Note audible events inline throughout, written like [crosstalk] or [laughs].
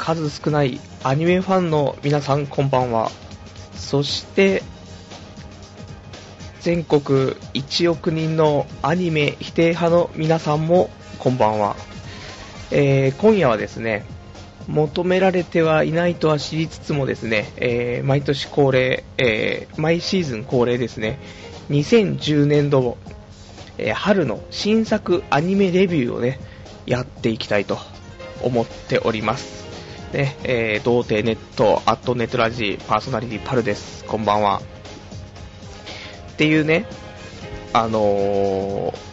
数少ないアニメファンの皆さんこんばんは。そして、全国1億人のアニメ否定派の皆さんもこんばんは。えー今夜はですね、求められてはいないとは知りつつもですね、えー毎年恒例、えー毎シーズン恒例ですね、2010年度、え春の新作アニメレビューをね、やっていきたいと思っております。ね、えー、童貞ネット、アットネットラジパーソナリティパルです。こんばんは。っていうね、あのー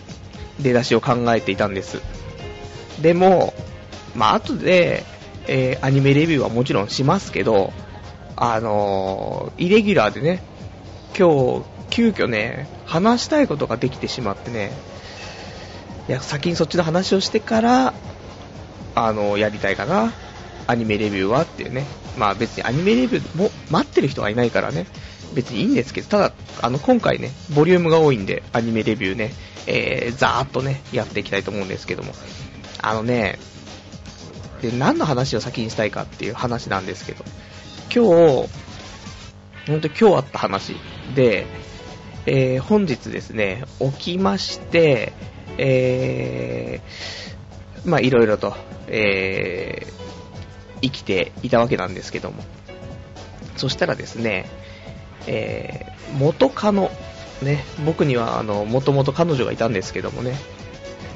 出だしを考えていたんです。でも、まあ、後で、えーアニメレビューはもちろんしますけど、あのーイレギュラーでね、今日、急遽ね、話したいことができてしまってね、いや、先にそっちの話をしてから、あのーやりたいかな。アニメレビューはっていうね。まあ別にアニメレビューも待ってる人がいないからね、別にいいんですけど、ただ、あの、今回ね、ボリュームが多いんで、アニメレビューね、えー、ざーっとね、やっていきたいと思うんですけども。あのね、で、何の話を先にしたいかっていう話なんですけど、今日、本当に今日あった話で、えー本日ですね、起きまして、えー、まあいろいろと、えー、生きていたわけなんですけども、そしたらですね、えー、元カノ、ね、僕にはあの、もともと彼女がいたんですけどもね、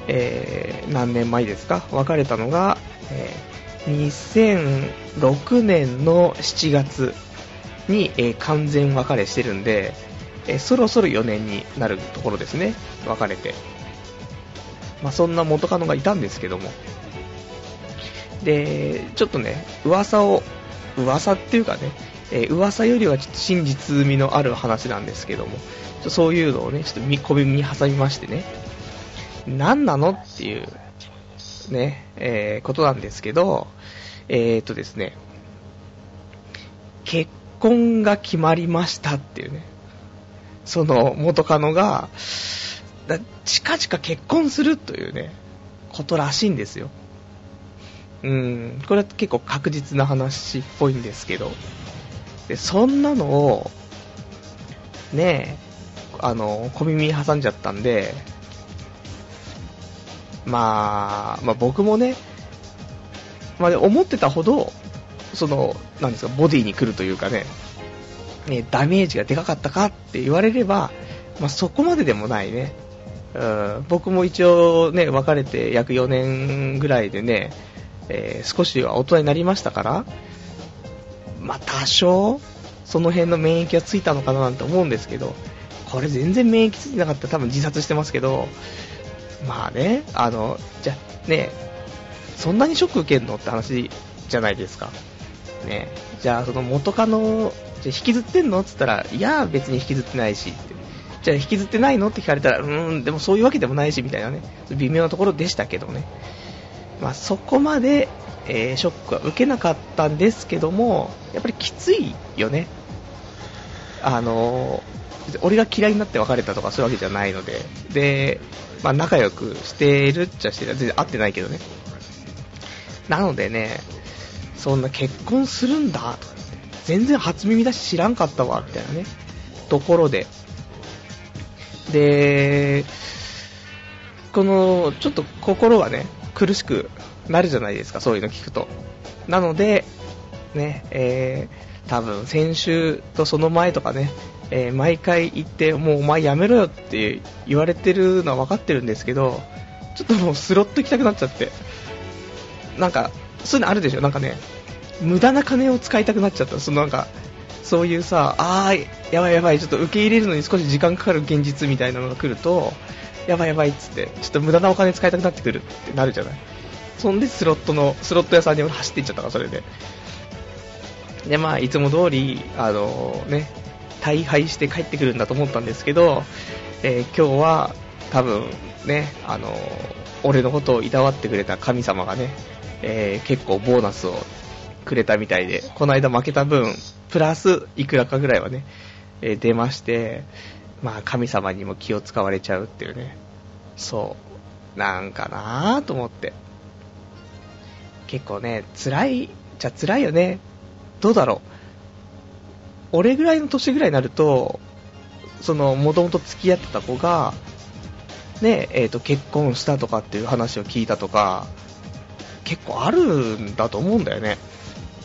えー、何年前ですか？別れたのが、えー2006年の7月に、えー完全別れしてるんで、えそろそろ4年になるところですね、別れて。まあ、そんな元カノがいたんですけども。で、ちょっとね、噂を、噂っていうかね、えー噂よりはちょっと真実味のある話なんですけども、そういうのをね、ちょっとみ小耳に挟みましてね、何なのっていう、ね、えーことなんですけど、えーとですね、結婚が決まりましたっていうね、その元カノが、近々結婚するというね、ことらしいんですよ。うん、これは結構確実な話っぽいんですけど、でそんなのを、ねえ、あの、小耳挟んじゃったんで、まあ、まあ僕もね、まあ思ってたほど、その、なんですか、ボディに来るというかね、ね、ダメージがでかかったかって言われれば、まあそこまででもないね。うん、僕も一応ね、別れて約4年ぐらいでね、えー少しは大人になりましたから、まあ多少、その辺の免疫がついたのかななんて思うんですけど、これ全然免疫ついてなかったら多分自殺してますけど、まあね、あの、じゃ、ね、そんなにショック受けるのって話じゃないですか。ね、じゃあその元カノ、じゃ引きずってんのって言ったら、いや、別に引きずってないしって。じゃあ引きずってないのって聞かれたら、うーん、でもそういうわけでもないし、みたいなね、微妙なところでしたけどね。まあそこまで、えーショックは受けなかったんですけども、やっぱりきついよね。あのー俺が嫌いになって別れたとかそういうわけじゃないので、で、まあ仲良くしてるっちゃしてる、全然会ってないけどね。なのでね、そんな結婚するんだ全然初耳だし知らんかったわ、みたいなね、ところで。で、この、ちょっと心がね、苦しくなるじゃないですか、そういうの聞くと。なので、ね、えー、多分先週とその前とかね、えー毎回言って、もうお前やめろよって言われてるのは分かってるんですけど、ちょっともうスロット行きたくなっちゃって。なんか、そういうのあるでしょ？なんかね、無駄な金を使いたくなっちゃった。そのなんか、そういうさ、あー、やばいやばい、ちょっと受け入れるのに少し時間かかる現実みたいなのが来ると、やばいやばいっつって、ちょっと無駄なお金使いたくなってくるってなるじゃない？そんでスロットの、スロット屋さんに走っていっちゃったから、それで。で、まあ、いつも通り、あのね、大敗して帰ってくるんだと思ったんですけど、えー今日は、多分、ね、あの俺のことをいたわってくれた神様がね、えー結構ボーナスをくれたみたいで、この間負けた分、プラスいくらかぐらいはね、えー出まして、まあ神様にも気を使われちゃうっていうね、そう、なんかなぁと思って。結構ね、辛いちゃ辛いよね。どうだろう。俺ぐらいの年ぐらいになると、その、もともと付き合ってた子が、ね、えっ、と、結婚したとかっていう話を聞いたとか、結構あるんだと思うんだよね。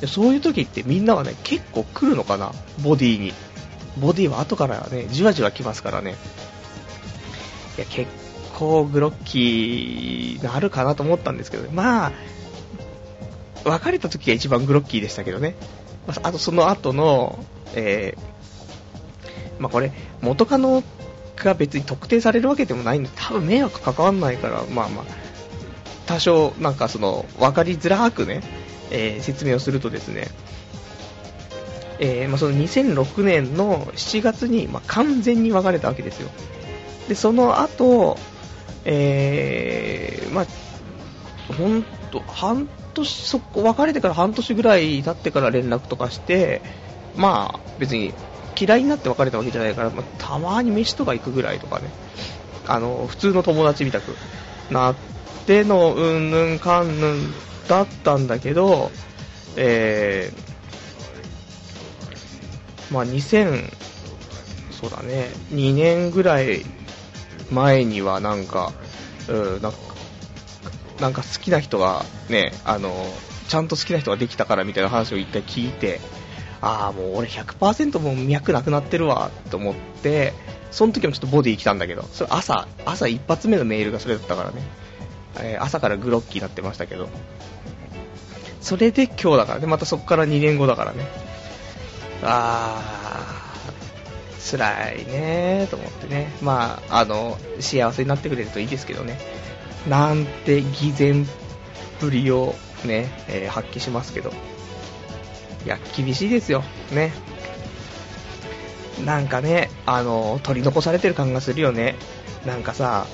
そういう時ってみんなはね、結構来るのかなボディに。ボディは後からね、じわじわ来ますからね。いや、結構グロッキーなるかなと思ったんですけど、まあ、別れた時が一番グロッキーでしたけどね。あとその後の、えー、まあこれ、元カノが別に特定されるわけでもないんで、多分迷惑かかんないから、まあまあ、多少なんかその、分かりづらくね、えー、説明をするとですね、えー、まあ、その2006年の7月に、まあ、完全に別れたわけですよ。で、その後、えー、まあ、ほんと、半年、そこ、別れてから半年ぐらい経ってから連絡とかして、まあ、別に嫌いになって別れたわけじゃないから、まあ、たまに飯とか行くぐらいとかね、あの、普通の友達みたくなってのうんぬんかんぬんだったんだけど、えー、まあ2000、そうだね、2年ぐらい前にはなんか、うん、なんか、なんか好きな人がね、あの、ちゃんと好きな人ができたからみたいな話を一回聞いて、ああ、もう俺100%もう脈なくなってるわ、と思って、その時もちょっとボディ来たんだけど、それ朝、朝一発目のメールがそれだったからね、えー、朝からグロッキーになってましたけど、それで今日だからね、またそこから2年後だからね、あー、辛いねと思ってね、まあ、あの、幸せになってくれるといいですけどね、なんて偽善っぷりをね、えー、発揮しますけど、いや、厳しいですよ。ね。なんかね、あの、取り残されてる感がするよね。なんかさ、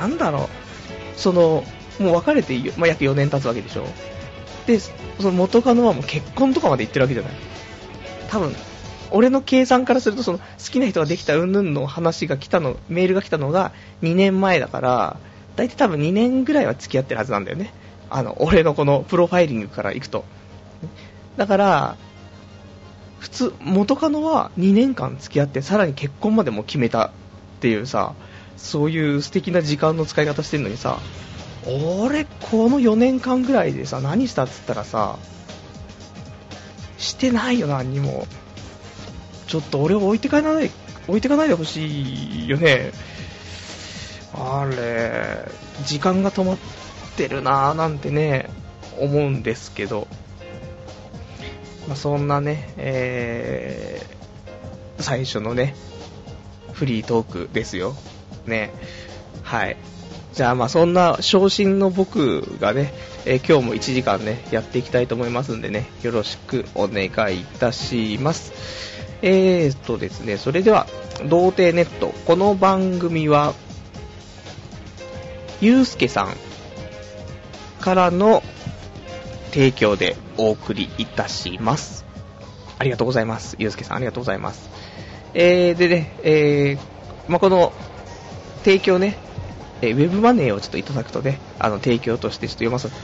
なんだろう。その、もう別れて、まあ、約4年経つわけでしょ。で、その元カノはもう結婚とかまで行ってるわけじゃない。多分、俺の計算からすると、その、好きな人ができたうんぬんの話が来たの、メールが来たのが2年前だから、だいたい多分2年ぐらいは付き合ってるはずなんだよね。あの、俺のこのプロファイリングから行くと。だから、普通、元カノは2年間付き合って、さらに結婚までも決めたっていうさ、そういう素敵な時間の使い方してるのにさ、俺、この4年間ぐらいでさ、何したっつったらさ、してないよ、何にも。ちょっと俺を置いてかない、置いてかないでほしいよね。あれ、時間が止まってるなぁなんてね、思うんですけど、まあ、そんなね、えー、最初のね、フリートークですよ。ね。はい。じゃあまあそんな昇進の僕がね、えー、今日も1時間ね、やっていきたいと思いますんでね、よろしくお願いいたします。えーとですね、それでは、童貞ネット。この番組は、ゆうすけさん、からの提供でお送りいたします。ありがとうございます。ゆうすけさん、ありがとうございます。えー、でね、えー、まあ、この提供ね、えー、ウェブマネーをちょっといただくとね、あの、提供としてちょっと読ませて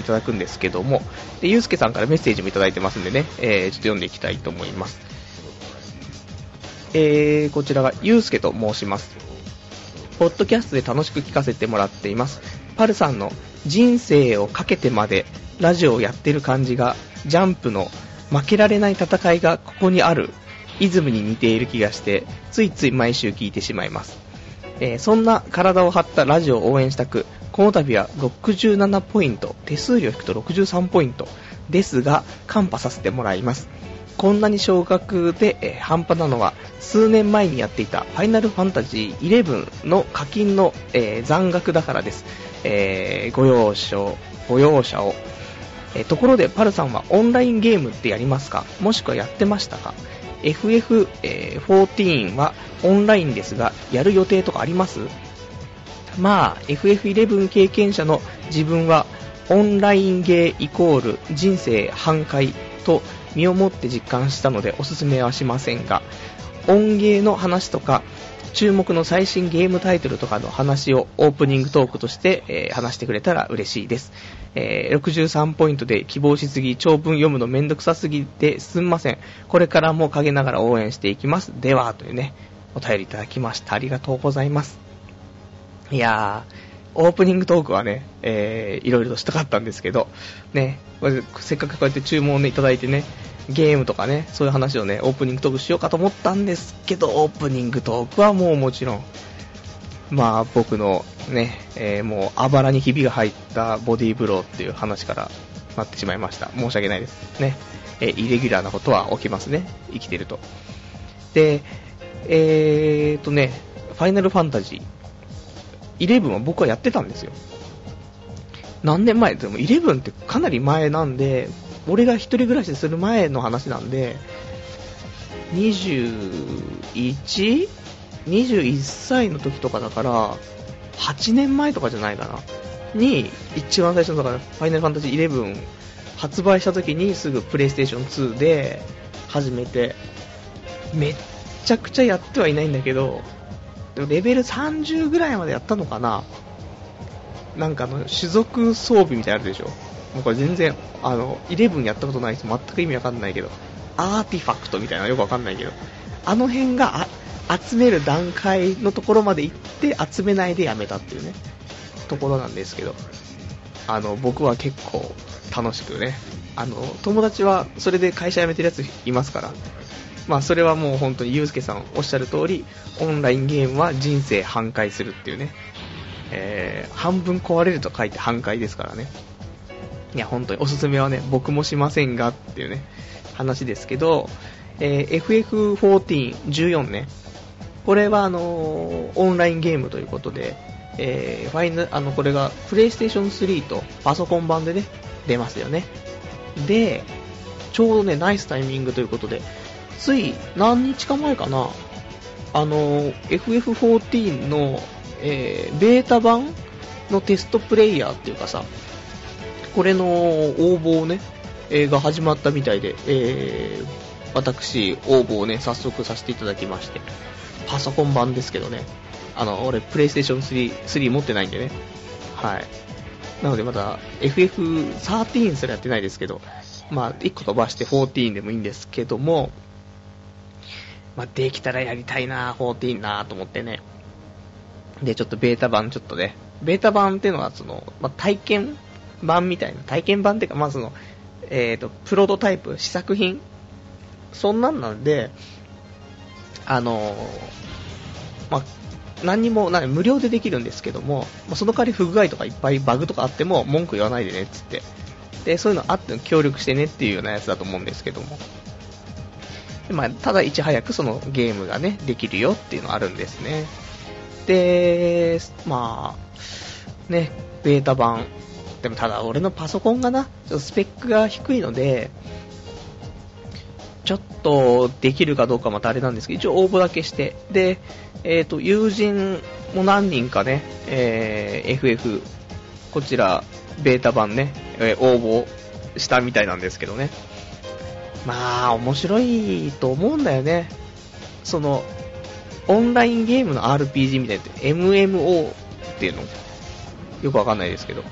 いただくんですけども、で、ゆうすけさんからメッセージもいただいてますんでね、えー、ちょっと読んでいきたいと思います。えー、こちらがゆうすけと申します。ポッドキャストで楽しく聞かせてもらっています。パルさんの人生をかけてまでラジオをやってる感じが、ジャンプの負けられない戦いがここにある、イズムに似ている気がして、ついつい毎週聞いてしまいます。えー、そんな体を張ったラジオを応援したく、この度は67ポイント、手数料引くと63ポイントですが、カンパさせてもらいます。こんなに少額で、えー、半端なのは、数年前にやっていたファイナルファンタジー11の課金の、えー、残額だからです。えー、ご容赦ご容赦を。え、ところで、パルさんはオンラインゲームってやりますか？もしくはやってましたか ?FF14 はオンラインですが、やる予定とかあります？まあ、FF11 経験者の自分は、オンラインゲーイコール人生半壊と身をもって実感したのでおすすめはしませんが、音ゲーの話とか、注目の最新ゲームタイトルとかの話をオープニングトークとして、えー、話してくれたら嬉しいです。えー、63ポイントで希望しすぎ、長文読むのめんどくさすぎてすんません。これからも陰ながら応援していきます。では、というね、お便りいただきました。ありがとうございます。いやー、オープニングトークはね、えー、いろいろとしたかったんですけど、ね、せっかくこうやって注文をね、いただいてね、ゲームとかね、そういう話をね、オープニングトークしようかと思ったんですけど、オープニングトークはもうもちろん、まあ僕のね、えー、もうあばらにひびが入ったボディーブローっていう話からなってしまいました。申し訳ないです。ね。えー、イレギュラーなことは起きますね。生きてると。で、えーとね、ファイナルファンタジー11は僕はやってたんですよ。何年前？でも11ってかなり前なんで、俺が一人暮らしする前の話なんで、21?21 21歳の時とかだから、8年前とかじゃないかな。に、一番最初の、だから、ファイナルファンタジー11発売した時にすぐプレイステーション2で始めて、めっちゃくちゃやってはいないんだけど、でもレベル30ぐらいまでやったのかな？なんかあの、種族装備みたいなのあるでしょ？もうこれ全然、あの、11やったことない人全く意味わかんないけど、アーティファクトみたいなよくわかんないけど、あの辺が集める段階のところまで行って集めないでやめたっていうね、ところなんですけど、あの、僕は結構楽しくね、あの、友達はそれで会社辞めてるやついますから、まあそれはもう本当にゆうすけさんおっしゃる通り、オンラインゲームは人生半壊するっていうね、えー、半分壊れると書いて半壊ですからね。いや、本当におすすめはね、僕もしませんがっていうね、話ですけど、えー、FF14、14ね、これはあのー、オンラインゲームということで、えー、ファイナあの、これがプレイステーション3とパソコン版でね、出ますよね。で、ちょうどね、ナイスタイミングということで、つい何日か前かな、あの、FF14 の、えー、ベータ版のテストプレイヤーっていうかさ、これの応募をね、えー、が始まったみたいで、えー、私、応募をね、早速させていただきまして、パソコン版ですけどね、あの、俺、プレイステーション3、3持ってないんでね、はい。なのでまだ FF13 すらやってないですけど、まあ、1個飛ばして14でもいいんですけども、まあ、できたらやりたいな、14なと思ってね。で、ちょっとベータ版ちょっとね、ベータ版っていうのはその、まあ、体験版みたいな、体験版っていうか、まあその、えっ、ー、と、プロトタイプ、試作品、そんなんなんで、あの、まあ、何にも、な無料でできるんですけども、まあ、その代わり不具合とかいっぱいバグとかあっても文句言わないでねっつって。で、そういうのあって協力してねっていうようなやつだと思うんですけども。まあ、ただいち早くそのゲームがね、できるよっていうのあるんですね。で、まあ、ね、ベータ版。でもただ俺のパソコンがな、ちょっとスペックが低いので、ちょっとできるかどうかまたあれなんですけど、一応応募だけして、で、えっ、ー、と、友人も何人かね、えー、FF、こちら、ベータ版ね、え、応募したみたいなんですけどね。まあ、面白いと思うんだよね。その、オンラインゲームの RPG みたいな、MMO っていうの、よくわかんないですけど。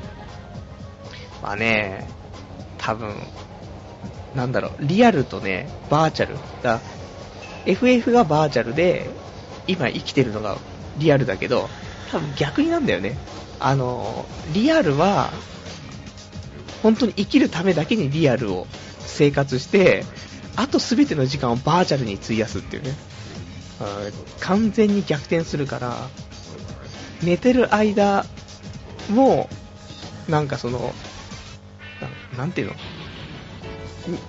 まあね、多分、なんだろう、リアルとね、バーチャル。だ FF がバーチャルで、今生きてるのがリアルだけど、多分逆になんだよね。あの、リアルは、本当に生きるためだけにリアルを生活して、あと全ての時間をバーチャルに費やすっていうね。完全に逆転するから、寝てる間も、なんかその、なんていうの？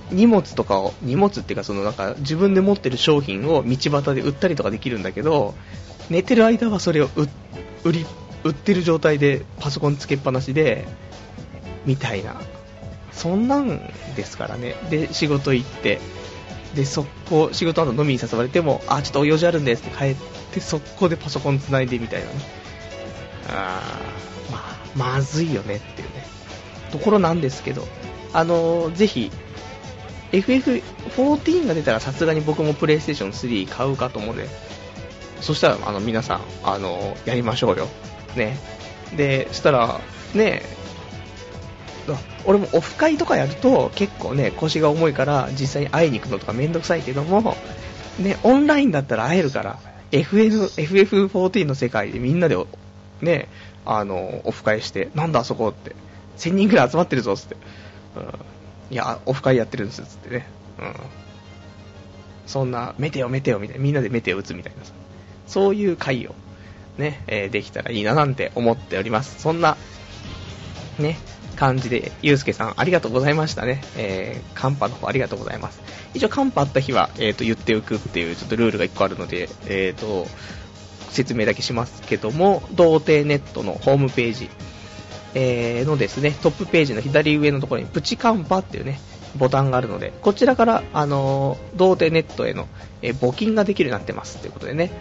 荷物とかを、荷物っていうかそのなんか自分で持ってる商品を道端で売ったりとかできるんだけど、寝てる間はそれを売り、売ってる状態でパソコンつけっぱなしで、みたいな。そんなんですからね。で、仕事行って、で、速攻、仕事後飲みに誘われても、あ、ちょっとお用事あるんですって帰って、速攻でパソコン繋いでみたいなね。あー、まあ、まずいよねっていうね。ところなんですけど、あのー、ぜひ、FF14 が出たらさすがに僕もプレイステーション3買うかと思うので、そしたら、あの、皆さん、あの、やりましょうよ。ね。で、したら、ね、俺もオフ会とかやると結構ね、腰が重いから実際に会いに行くのとかめんどくさいけども、ね、オンラインだったら会えるから、FN FF14 の世界でみんなで、ね、あの、オフ会して、なんだあそこって、1000人ぐらい集まってるぞ、つって。うん。いや、オフ会やってるんです、つってね。うん。そんな、メテオメテオみたいな、みんなでメテオ打つみたいなそういう会を、ね、えー、できたらいいななんて思っております。そんな、ね、感じで、ゆうすけさんありがとうございましたね。えー、カンパの方ありがとうございます。一応カンパあった日は、えー、と、言っておくっていうちょっとルールが1個あるので、えー、と、説明だけしますけども、童貞ネットのホームページ、えー、のですね、トップページの左上のところにプチカンパっていうね、ボタンがあるので、こちらから、あのー、童貞ネットへの、えー、募金ができるようになってますということでね、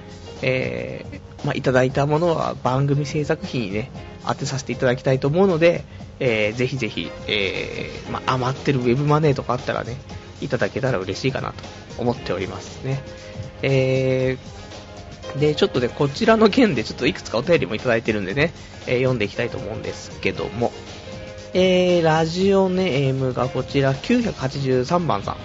えー、まあ、いただいたものは番組制作費にね、当てさせていただきたいと思うので、えー、ぜひぜひ、えー、まあ、余ってるウェブマネーとかあったらね、いただけたら嬉しいかなと思っておりますね。えー、で、ちょっとね、こちらの件でちょっといくつかお便りもいただいてるんでね、え、読んでいきたいと思うんですけども、え、ラジオネームがこちら983番さん、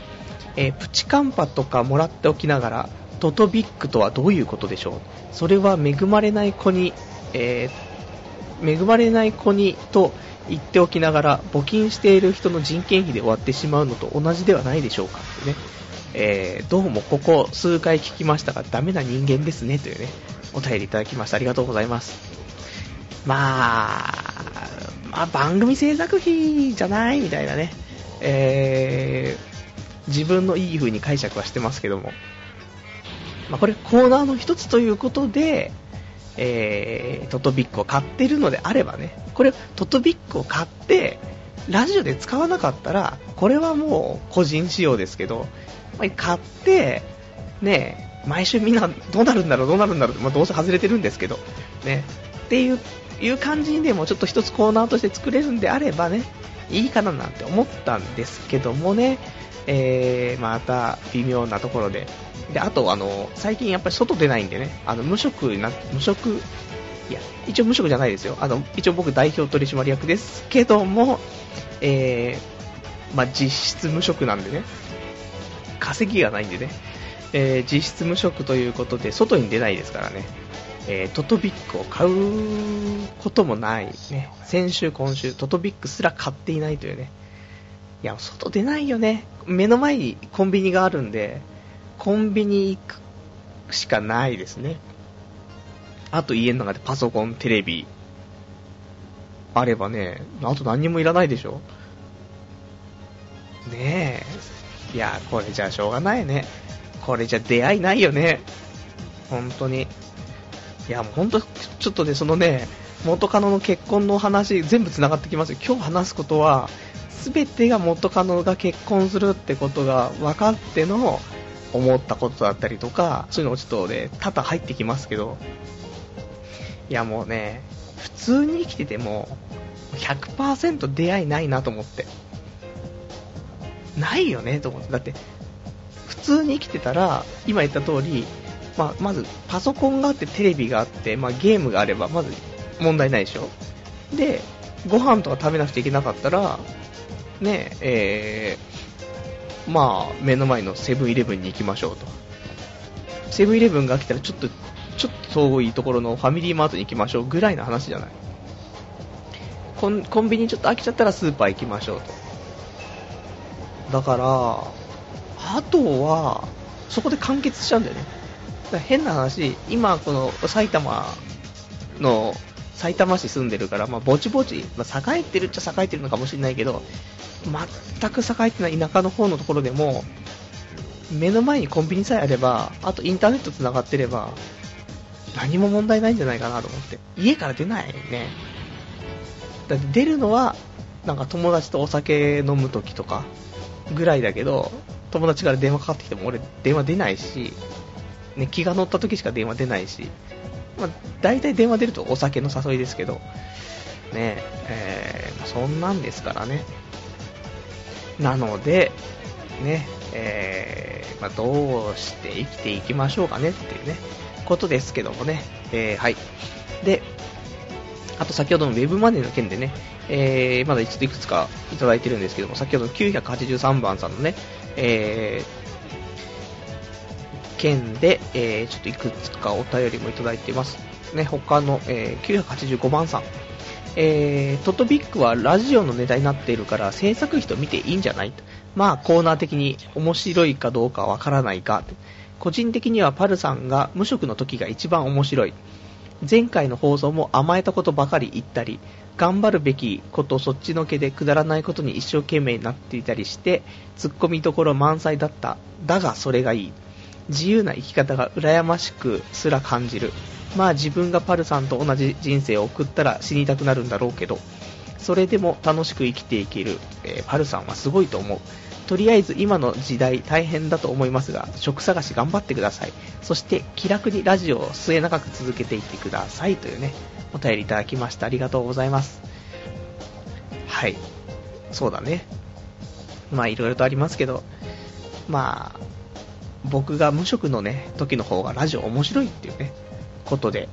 え、プチカンパとかもらっておきながら、トトビックとはどういうことでしょう？それは恵まれない子に、えー、恵まれない子にと言っておきながら募金している人の人件費で終わってしまうのと同じではないでしょうかってね、えー、どうもここ数回聞きましたがダメな人間ですねというねお便りいただきました。ありがとうございます。まあ、まあ、番組制作費じゃないみたいなね、えー、自分のいい風に解釈はしてますけども、まあ、これコーナーの一つということで、えー、トトビックを買ってるのであればね、これ、トトビックを買って、ラジオで使わなかったら、これはもう個人仕様ですけど、買って、ね、毎週みんなどうなるんだろう、どうなるんだろう、まあ、どうせ外れてるんですけど、ね、っていういう感じにでもちょっと一つコーナーとして作れるんであればね、いいかななんて思ったんですけどもね、えー、また微妙なところでで、あと、あの、最近やっぱり外出ないんでね、あの、無職な、無職、いや、一応無職じゃないですよ。あの、一応僕代表取締役ですけども、えー、まあ、実質無職なんでね、稼ぎがないんでね、えー、実質無職ということで、外に出ないですからね、えー、トトビックを買うこともないね。先週、今週、トトビックすら買っていないというね。いや、外出ないよね。目の前にコンビニがあるんで、コンビニ行くしかないですね。あと家の中でパソコン、テレビ、あればね、あと何にもいらないでしょ。ねえ。いや、これじゃしょうがないね。これじゃ出会いないよね。本当に。いや、もう本当、ちょっとね、そのね、元カノの結婚の話、全部繋がってきますよ。今日話すことは、すべてが元カノが結婚するってことが分かっての、思ったことだったりとか、そういうのちょっとね、多々入ってきますけど、いやもうね、普通に生きてても、100%出会いないなと思って。ないよねと思って。だって、普通に生きてたら、今言った通り、まあ、まずパソコンがあってテレビがあって、まあ、ゲームがあればまず問題ないでしょ。で、ご飯とか食べなくちゃいけなかったら、ねえ、えまあ、目の前のセブンイレブンに行きましょうと。セブンイレブンが来たらちょっと、ちょっと遠いところのファミリーマートに行きましょうぐらいの話じゃない。コンコンビニちょっと飽きちゃったらスーパー行きましょうと。だから、あとは、そこで完結しちゃうんだよね。だ変な話、今この埼玉の、埼玉市住んでるから、まあ、ぼちぼち、まあ、栄えてるっちゃ栄えてるのかもしれないけど、全く栄えてない田舎の方のところでも、目の前にコンビニさえあれば、あとインターネット繋がってれば、何も問題ないんじゃないかなと思って。家から出ないね。だって出るのは、なんか友達とお酒飲む時とかぐらいだけど、友達から電話かかってきても俺電話出ないし、ね、気が乗った時しか電話出ないし、まあ、大体電話出るとお酒の誘いですけど、ねえー、そんなんですからね。なので、ね、えー、まあ、どうして生きていきましょうかねっていうね、ことですけどもね。えー、はい。で、あと先ほどのウェブマネーの件でね、えー、まだいくつかいただいてるんですけども、先ほどの983番さんのね、えー、件で、えー、ちょっといくつかお便りもいただいてます。ね、他の、えー、985番さん。えー、トトビックはラジオのネタになっているから制作費と見ていいんじゃない？まあコーナー的に面白いかどうかわからないか。個人的にはパルさんが無職の時が一番面白い。前回の放送も甘えたことばかり言ったり、頑張るべきことそっちのけでくだらないことに一生懸命になっていたりして、ツッコミどころ満載だった。だがそれがいい。自由な生き方が羨ましくすら感じる。まあ自分がパルさんと同じ人生を送ったら死にたくなるんだろうけど、それでも楽しく生きていける、えー、パルさんはすごいと思う。とりあえず今の時代大変だと思いますが、職探し頑張ってください。そして気楽にラジオを末永く続けていってくださいというね、お便りいただきました。ありがとうございます。はい。そうだね。まあいろいろとありますけど、まあ、僕が無職のね、時の方がラジオ面白いっていうね、ことで、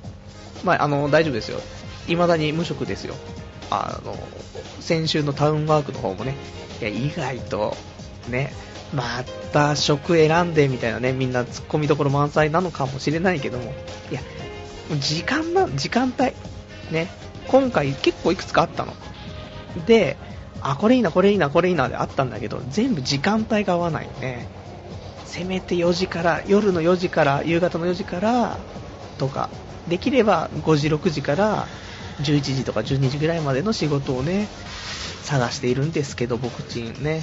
まああの、大丈夫ですよ。未だに無職ですよ。あの、先週のタウンワークの方もね、いや、意外とね、また職選んでみたいなね、みんな突っ込みどころ満載なのかもしれないけども、いや、時間な、時間帯、ね、今回結構いくつかあったの。で、あ、これいいな、これいいな、これいいなであったんだけど、全部時間帯が合わないよね。せめて4時から、夜の4時から、夕方の4時から、とか、できれば5時、6時から11時とか12時ぐらいまでの仕事をね、探しているんですけど、僕ちんね。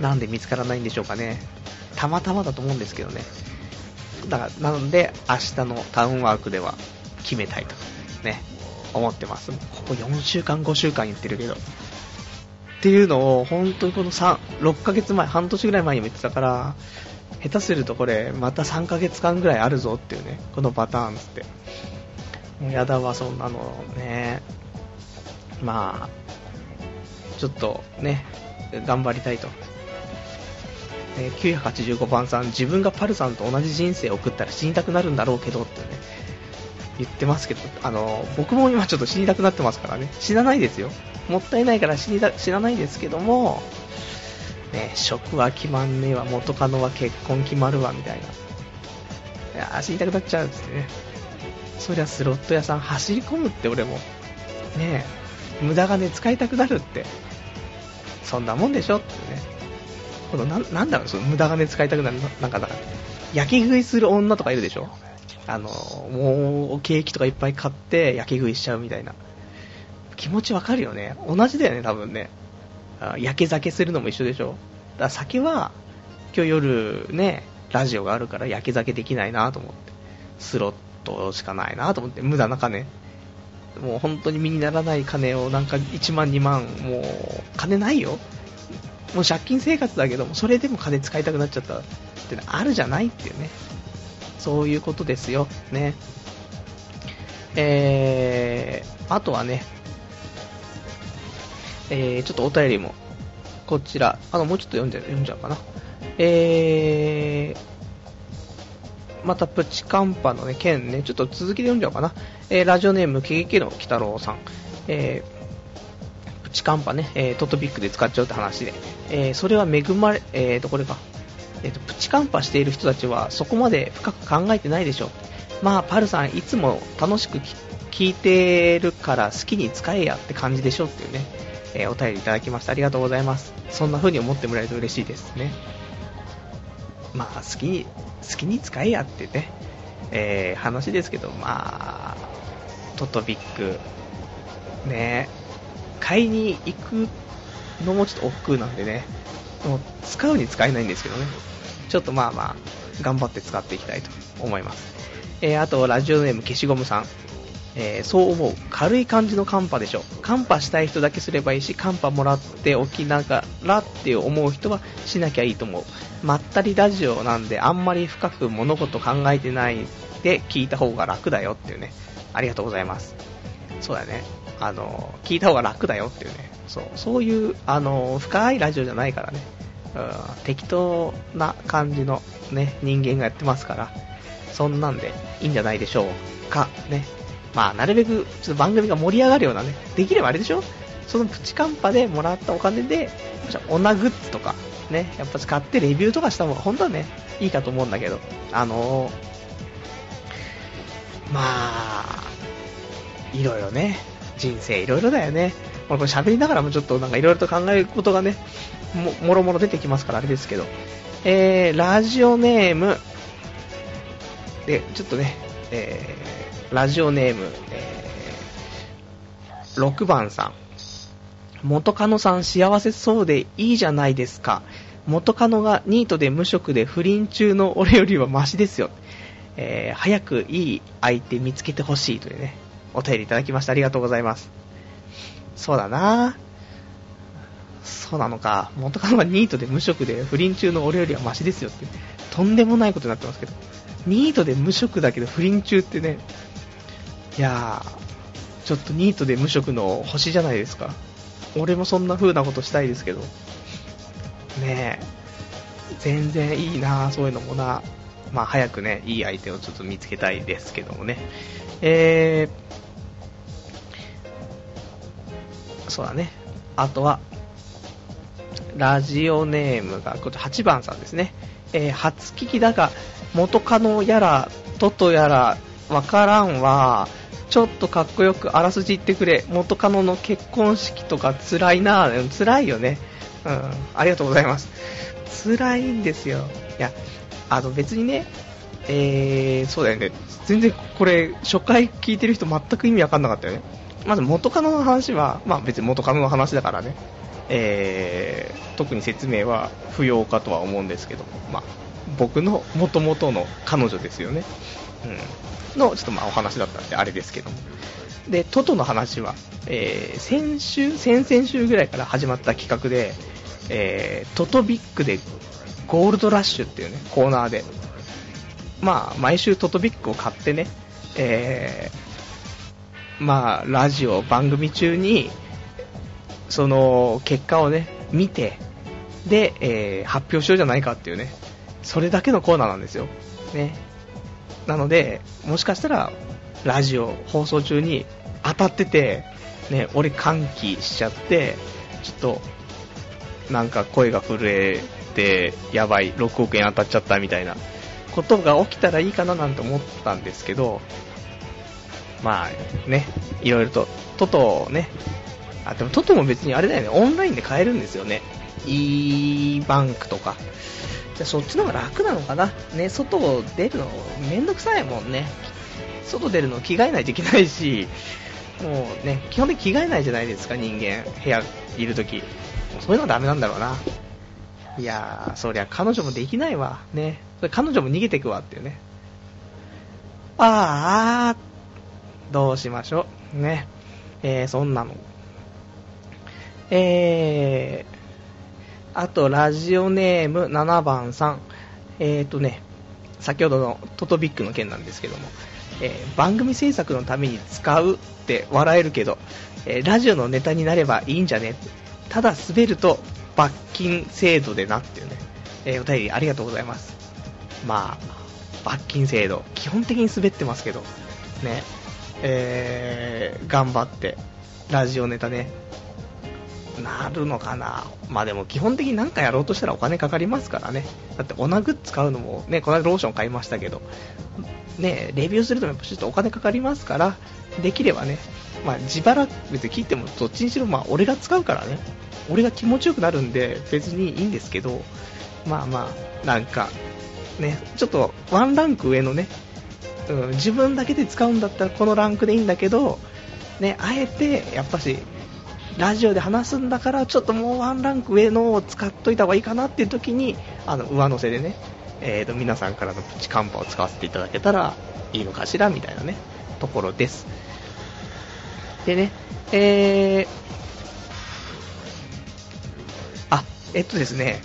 なんで見つからないんでしょうかね。たまたまだと思うんですけどね。だから、なので、明日のタウンワークでは決めたいと、ね、思ってます。ここ4週間、5週間言ってるけど。っていうのを、本当にこの3、6ヶ月前、半年ぐらい前にも言ってたから、下手するとこれ、また3ヶ月間ぐらいあるぞっていうね、このパターンって。もうやだわ、そんなのね。まあ、ちょっとね、頑張りたいと、985番さん、自分がパルさんと同じ人生を送ったら死にたくなるんだろうけどってね、言ってますけど、あの、僕も今ちょっと死にたくなってますからね、死なないですよ。もったいないから死にた死なないですけども、ね、職は決まんねえわ、元カノは結婚決まるわ、みたいな。いや死にたくなっちゃうっつってね。そりゃスロット屋さん走り込むって俺も。ねえ無駄金使いたくなるって。そんなもんでしょってね。このななんだろう、その無駄金使いたくなる、なんかだ、焼き食いする女とかいるでしょあの、もう、ケーキとかいっぱい買って焼き食いしちゃうみたいな。気持ちわかるよね。同じだよね、多分ね。焼け酒するのも一緒でしょ。だから酒は、今日夜ね、ラジオがあるから焼け酒できないなと思って。スロットしかないなと思って、無駄な金。もう本当に身にならない金をなんか1万2万、もう金ないよ。もう借金生活だけども、それでも金使いたくなっちゃったってあるじゃないっていうね。そういうことですよ。ね。えー、あとはね、えー、ちょっとお便りも、こちら、あの、もうちょっと読んじゃ読んじゃうかな。えー、またプチカンパのね、件ね、ちょっと続きで読んじゃおうかな。えー、ラジオネーム、ケゲケの鬼太郎さん。えー、プチカンパね、えー、トトビックで使っちゃうって話で、えー、それは恵まれ、えーと、これか、えーと、プチカンパしている人たちはそこまで深く考えてないでしょ。まあ、パルさん、いつも楽しく聞いてるから好きに使えやって感じでしょっていうね、えー、お便りいただきました。ありがとうございます。そんな風に思ってもらえると嬉しいですね。まあ、好きに、好きに使えやってね、えー、話ですけど、まあ、トトビック、ね、買いに行くのもちょっと億劫なんでね、使うに使えないんですけどね、ちょっとまあまあ、頑張って使っていきたいと思います。えー、あと、ラジオネーム消しゴムさん。えー、そう思う。軽い感じのカンパでしょ。カンパしたい人だけすればいいし、カンパもらっておきながらって思う人はしなきゃいいと思う。まったりラジオなんであんまり深く物事考えてないで聞いた方が楽だよっていうね。ありがとうございます。そうだね。あの、聞いた方が楽だよっていうね。そう、そういう、あの、深いラジオじゃないからね。うん、適当な感じのね、人間がやってますから、そんなんでいいんじゃないでしょうか。ね。まあ、なるべく、ちょっと番組が盛り上がるようなね、できればあれでしょ？そのプチカンパでもらったお金で、オナグッズとか、ね、やっぱ使ってレビューとかした方が本当はね、いいかと思うんだけど、あのー、まあ、いろいろね、人生いろいろだよね。これ喋りながらもちょっとなんかいろいろと考えることがね、も、もろもろ出てきますからあれですけど、えー、ラジオネーム、で、ちょっとね、えー、ラジオネーム、えー、6番さん。元カノさん幸せそうでいいじゃないですか。元カノがニートで無職で不倫中の俺よりはマシですよ。えー、早くいい相手見つけてほしいというね、お便りいただきました。ありがとうございます。そうだなそうなのか。元カノがニートで無職で不倫中の俺よりはマシですよって。とんでもないことになってますけど。ニートで無職だけど不倫中ってね。いやー、ちょっとニートで無職の星じゃないですか。俺もそんな風なことしたいですけど。ねえ。全然いいなそういうのもな。まあ早くね、いい相手をちょっと見つけたいですけどもね。えー、そうだね。あとは、ラジオネームが、こ8番さんですね。えー、初聞きだが、元カノやら、トトやら、わからんわ。ちょっとかっこよくあらすじ言ってくれ。元カノの結婚式とか辛いな辛いよね。うん。ありがとうございます。辛いんですよ。いや、あの別にね、えー、そうだよね。全然これ、初回聞いてる人全く意味わかんなかったよね。まず元カノの話は、まあ別に元カノの話だからね。えー、特に説明は不要かとは思うんですけども、まあ、僕の元々の彼女ですよね。うん。の、ちょっとまあお話だったんで、あれですけど。で、トトの話は、えー、先週、先々週ぐらいから始まった企画で、えー、トトビックでゴールドラッシュっていうね、コーナーで、まあ、毎週トトビックを買ってね、えー、まあ、ラジオ、番組中に、その、結果をね、見て、で、えー、発表しようじゃないかっていうね、それだけのコーナーなんですよ。ね。なので、もしかしたら、ラジオ放送中に当たってて、ね、俺歓喜しちゃって、ちょっと、なんか声が震えて、やばい、6億円当たっちゃったみたいなことが起きたらいいかななんて思ったんですけど、まあね、いろいろと、トトをね、あ、でもトトも別にあれだよね、オンラインで買えるんですよね。e バンクとか。じゃそっちの方が楽なのかな？ね、外出るのめんどくさいもんね。外出るの着替えないといけないし、もうね、基本的に着替えないじゃないですか、人間。部屋いるとき。そういうのはダメなんだろうな。いやー、そりゃ彼女もできないわ。ね。彼女も逃げてくわっていうね。あー、どうしましょう。ね。えー、そんなの。えー、あと、ラジオネーム7番さん。えーとね、先ほどのトトビックの件なんですけども、えー、番組制作のために使うって笑えるけど、えー、ラジオのネタになればいいんじゃね？ただ滑ると罰金制度でなっていうね、えー、お便りありがとうございます。まあ、罰金制度、基本的に滑ってますけど、ね、えー、頑張って、ラジオネタね、なるのかな。まあでも基本的に何かやろうとしたらお金かかりますからね。だってオナグッズ買うのもね、この間ローション買いましたけど、ね、レビューするともやっぱちょっとお金かかりますから、できればね、まあ自腹別に切ってもどっちにしろまあ俺が使うからね、俺が気持ちよくなるんで別にいいんですけど、まあまあ、なんか、ね、ちょっとワンランク上のね、うん、自分だけで使うんだったらこのランクでいいんだけど、ね、あえて、やっぱし、ラジオで話すんだから、ちょっともうワンランク上のを使っといた方がいいかなっていう時に、あの、上乗せでね、えーと、皆さんからのプチカンパを使わせていただけたらいいのかしら、みたいなね、ところです。でね、えー、あえっとですね、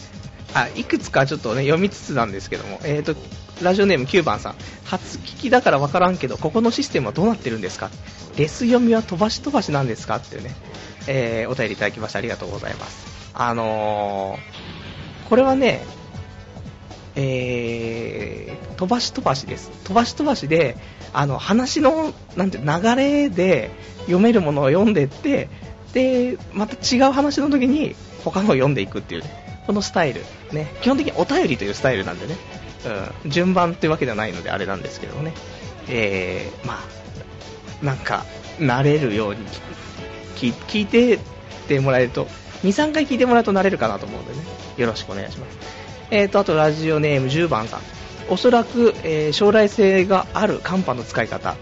あ、いくつかちょっとね、読みつつなんですけども、えっ、と、ラジオネーム9番さん、初聞きだからわからんけど、ここのシステムはどうなってるんですか？レス読みは飛ばし飛ばしなんですか？っていうね、えー、お便りいただきましてありがとうございます。あのー、これはね、えー、飛ばし飛ばしです。飛ばし飛ばしで、あの、話の、なんて、流れで読めるものを読んでいって、で、また違う話の時に他のを読んでいくっていうね、このスタイル。ね、基本的にお便りというスタイルなんでね、うん、順番ってわけではないのであれなんですけどね、えー、まあ、なんか、慣れるように聞いてってもらえると、2、3回聞いてもらうと慣れるかなと思うんでね、よろしくお願いします。えーと、あとラジオネーム10番さん。おそらく、えー、将来性があるカンパの使い方。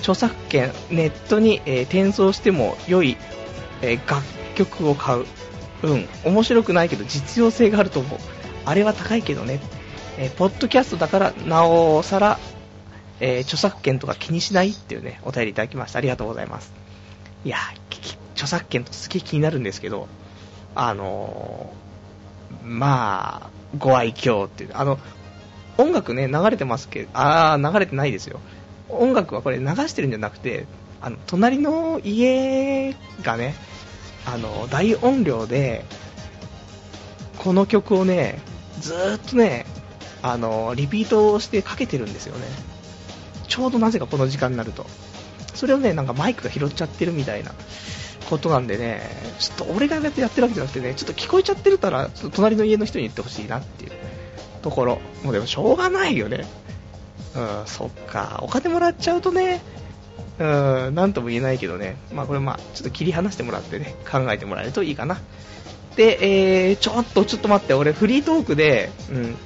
著作権、ネットに、えー、転送しても良い、えー、楽曲を買う。うん、面白くないけど実用性があると思う。あれは高いけどね。えポッドキャストだからなおさら、え著作権とか気にしないっていうね、お便りいただきました。ありがとうございます。いや著作権とすげえ気になるんですけど、あのまあ、ご愛嬌っていう、あの、音楽ね、流れてますけど、あー、流れてないですよ。音楽はこれ流してるんじゃなくて、あの、隣の家がね、あの、大音量で、この曲をね、ずっとね、あの、リピートしてかけてるんですよね。ちょうどなぜかこの時間になると。それをね、なんかマイクが拾っちゃってるみたいなことなんでね、ちょっと俺がやってるわけじゃなくてね、ちょっと聞こえちゃってるから、ちょっと隣の家の人に言ってほしいなっていうところ。もうでもしょうがないよね。うん、そっか。お金もらっちゃうとね、うん、なんとも言えないけどね。まあこれまあ、ちょっと切り離してもらってね、考えてもらえるといいかな。で、えー、ちょっと、ちょっと待って、俺フリートークで、うん、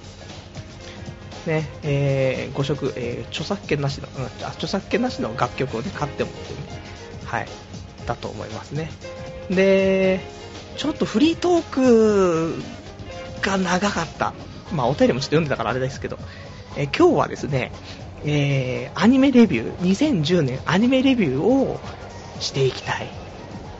ね、えー、5色、えー、著作権なしの、うん、著作権なしの楽曲をね、買ってもってね、はい、だと思いますね。で、ちょっとフリートークが長かった。まあ、お便りもちょっと読んでたからあれですけど、え今日はですね、えー、アニメレビュー、2010年アニメレビューをしていきたい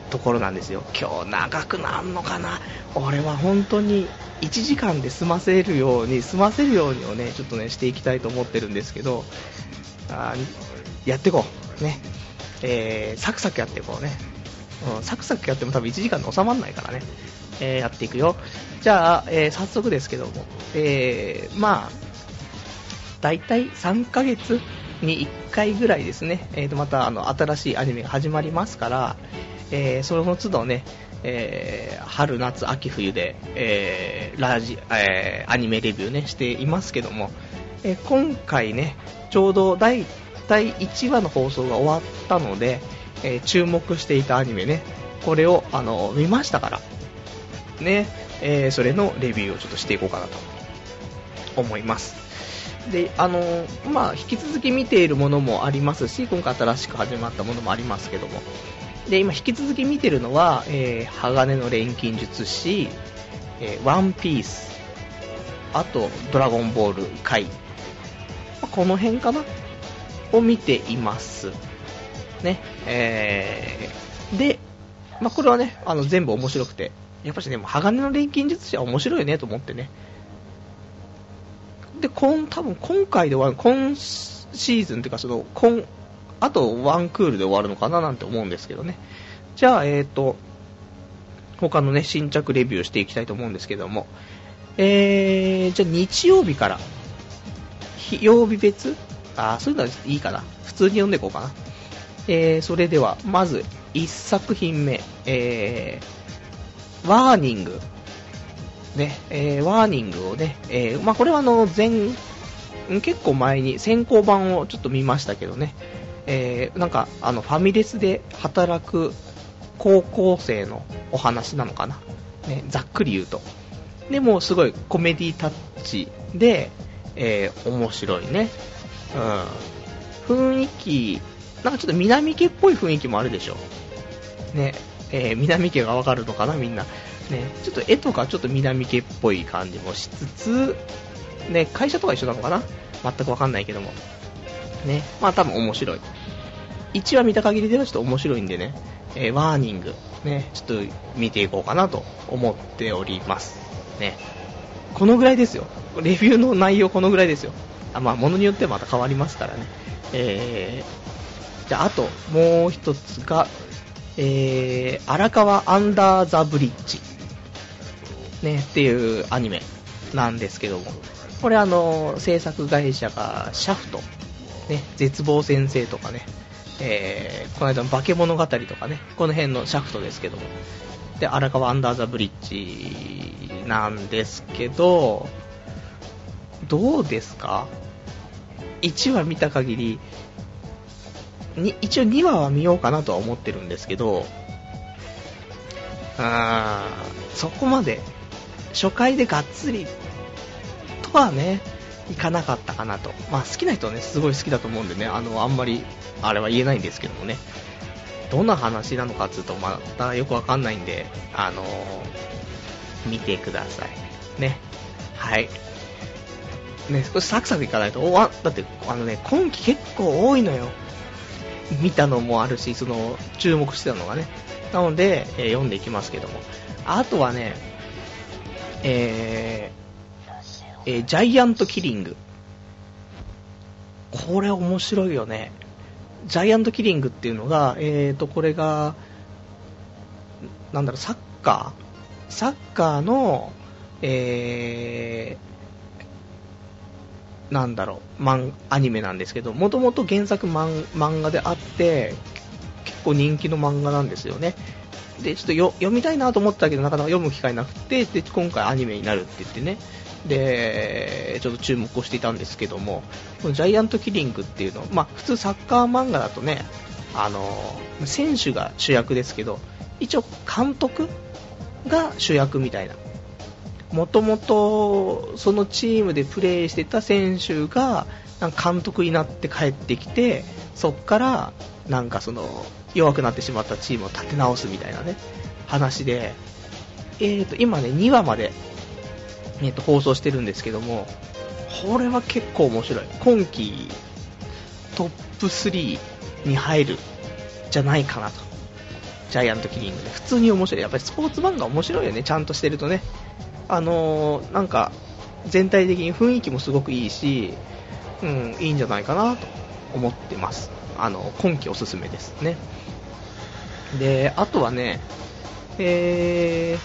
ところなんですよ。今日長くなんのかな？俺は本当に1時間で済ませるように、済ませるようにをね、ちょっとね、していきたいと思ってるんですけど、あやっていこう。ね。えー、サクサクやっていこうね。うん、サクサクやっても多分1時間で収まらないからね。えー、やっていくよ。じゃあ、えー、早速ですけども、えー、まあ、大体3ヶ月に1回ぐらいですね、えー、とまたあの新しいアニメが始まりますから、えー、その都度ね、えー、春、夏、秋、冬で、えー、ラジ、えー、アニメレビューね、していますけども、え今回ね、ちょうど第第1話の放送が終わったので、え注目していたアニメね、これを、あの、見ましたから、ね、えそれのレビューをちょっとしていこうかなと思います。で、あのまあ、引き続き見ているものもありますし、今回新しく始まったものもありますけども、で、今引き続き見てるのは、えー、鋼の錬金術師、えー、ワンピース、あと、ドラゴンボール回、まあ、この辺かな？を見ています。ね、えー、で、まあ、これはね、あの、全部面白くて、やっぱしね、鋼の錬金術師は面白いねと思ってね。で、今、多分今回で終わる、今シーズンっていうか、その、今、あとワンクールで終わるのかななんて思うんですけどね。じゃあ、えっ、ー、と、他のね、新着レビューしていきたいと思うんですけども、えー、じゃあ日曜日から、日曜日別？あ、そういうのはいいかな。普通に読んでいこうかな。えー、それでは、まず、1作品目、えー、ワーニング。ね、えー、ワーニングをね、えー、まあ、これはあの、前、結構前に先行版をちょっと見ましたけどね、えー、なんかあのファミレスで働く高校生のお話なのかな、ね、ざっくり言うと。でもすごいコメディタッチで、えー、面白いね、うん、雰囲気なんかちょっと南家っぽい雰囲気もあるでしょ。ね、えー、南家がわかるのかなみんな。ね、ちょっと絵とかちょっと南家っぽい感じもしつつ、ね、会社とか一緒なのかな。全くわかんないけども。ね、まあ多分面白い。1話見た限りではちょっと面白いんでね、えー、ワーニング、ね、ちょっと見ていこうかなと思っております。ね。このぐらいですよ。レビューの内容このぐらいですよ。あまあ、ものによってはまた変わりますからね。えー、じゃあ、あと、もう一つが、えー、荒川アンダーザブリッジ。ね、っていうアニメなんですけども。これあの、制作会社がシャフト、ね、絶望先生とかね、えー、この間の化け物語とかね、この辺のシャフトですけども、で、荒川アンダーザブリッジなんですけど、どうですか ?1 話見た限り、に一応2話は見ようかなとは思ってるんですけど、あーそこまで初回でがっつりとはね、いかなかったかなと。まあ好きな人はね、すごい好きだと思うんでね、あの、あんまり、あれは言えないんですけどもね。どんな話なのかっていうと、またよくわかんないんで、あのー、見てください。ね。はい。ね、少しサクサクいかないと、おわ、だって、あのね、今季結構多いのよ。見たのもあるし、その、注目してたのがね。なので、えー、読んでいきますけども。あとはね、えー、えー、ジャイアントキリング。これ面白いよね。ジャイアントキリングっていうのが、えーと、これが、なんだろう、サッカー？サッカーの、えー、なんだろう、マン、アニメなんですけど、もともと原作漫画であって、結構人気の漫画なんですよね。で、ちょっと読みたいなと思ったけど、なかなか読む機会なくて、で、今回アニメになるって言ってね、で、ちょっと注目をしていたんですけども、このジャイアントキリングっていうの、まあ、普通サッカー漫画だとね、あの、選手が主役ですけど、一応監督が主役みたいな。もともとそのチームでプレーしてた選手が監督になって帰ってきて、そっからなんかその弱くなってしまったチームを立て直すみたいなね、話で、えーと、今ね、2話まで、えーと、放送してるんですけども、これは結構面白い。今季トップ3に入るじゃないかなと。ジャイアントキリングで。普通に面白い。やっぱりスポーツ漫画面白いよね、ちゃんとしてるとね。あのー、なんか、全体的に雰囲気もすごくいいし、うん、いいんじゃないかなと思ってます。あの、今季おすすめですね。で、あとはね、え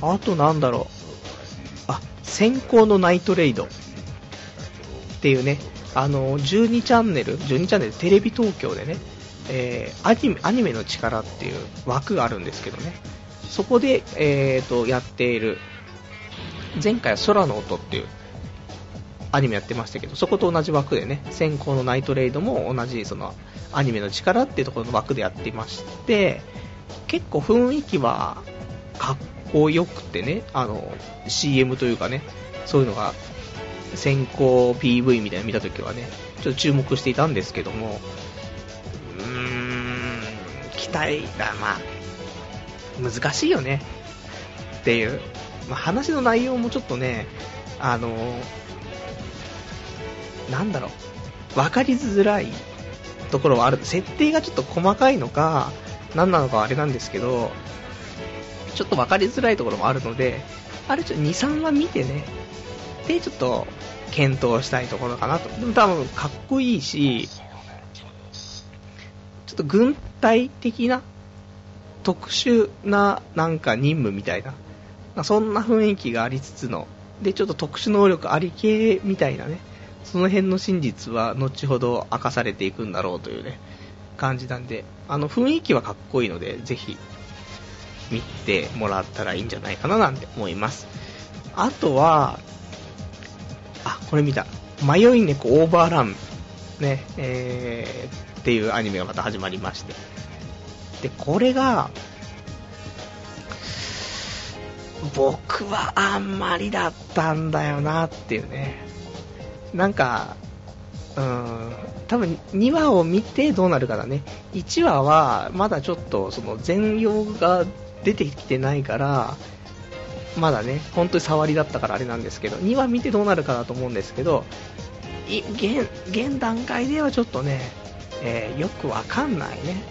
ー、あとなんだろう。先行のナイトレイドっていうね、あの、12チャンネル、12チャンネルテレビ東京でね、えー、アニメ、アニメの力っていう枠があるんですけどね、そこで、えーと、やっている、前回は空の音っていうアニメやってましたけど、そこと同じ枠でね、先行のナイトレイドも同じそのアニメの力っていうところの枠でやっていまして、結構雰囲気はかっこうよくてね、あの、CM というかね、そういうのが先行 PV みたいなの見たときはね、ちょっと注目していたんですけども、うーん、期待が、まあ、難しいよね、っていう。まあ、話の内容もちょっとね、あの、なんだろう、分かりづらいところはある。設定がちょっと細かいのか、何なのかあれなんですけど、ちょっと分かりづらいところもあるので、あれちょっと2、3話見てね、で、ちょっと検討したいところかなと。でも多分かっこいいし、ちょっと軍隊的な特殊ななんか任務みたいな、そんな雰囲気がありつつの、で、ちょっと特殊能力あり系みたいなね、その辺の真実は後ほど明かされていくんだろうというね、感じなんで、あの雰囲気はかっこいいので、ぜひ。見てもらったらいいんじゃないかななんて思います。あとは、あ、これ見た。迷い猫オーバーラン、ね、えー、っていうアニメがまた始まりまして。で、これが、僕はあんまりだったんだよなっていうね。なんか、うん、多分2話を見てどうなるかだね。1話はまだちょっとその全容が出てきてないから、まだね、本当に触りだったからあれなんですけど、2話見てどうなるかなと思うんですけど、現現段階ではちょっとね、えー、よくわかんないね、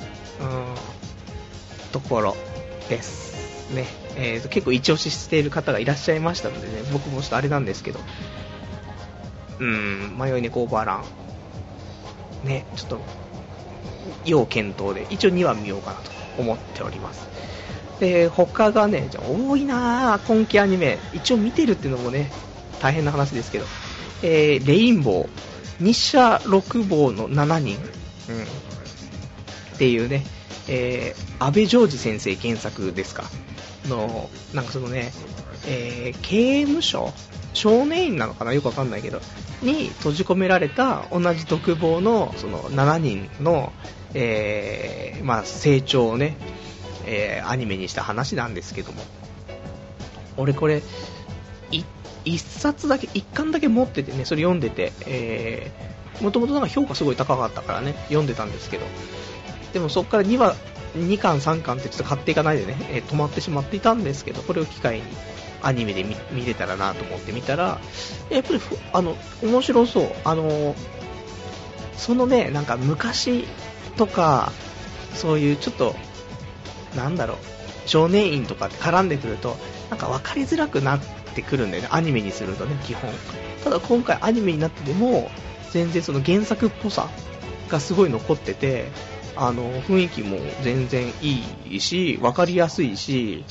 うん、ところです。ね、えー、結構一押ししている方がいらっしゃいましたのでね、僕もちょっとあれなんですけど、うん、迷い猫オーバーラン。ね、ちょっと、要検討で、一応2話見ようかなと思っております。で、他がね、じゃ多いなぁ、今季アニメ。一応見てるっていうのもね、大変な話ですけど、えー、レインボー、日射六坊の7人、うん、っていうね、えー、安倍ジョージ先生原作ですか、の、なんかそのね、えー、刑務所？少年院なのかな？よくわかんないけど、に閉じ込められた同じ独房のその7人の、えー、まあ、成長をね、えー、アニメにした話なんですけども、俺これ、1冊だけ、1巻だけ持っててね、それ読んでて、えー、もともと評価すごい高かったからね、読んでたんですけど、でもそこから2話、2巻、3巻ってちょっと買っていかないでね、えー、止まってしまっていたんですけど、これを機会にアニメで見見れたらなと思って見たら、やっぱりあの面白そう、あのそのね、なんか昔とか、そういうちょっと、なんだろう、少年院とかって絡んでくると、なんか分かりづらくなってくるんだよね、アニメにするとね、基本。ただ今回アニメになってても、全然その原作っぽさがすごい残ってて、あの、雰囲気も全然いいし、分かりやすいし、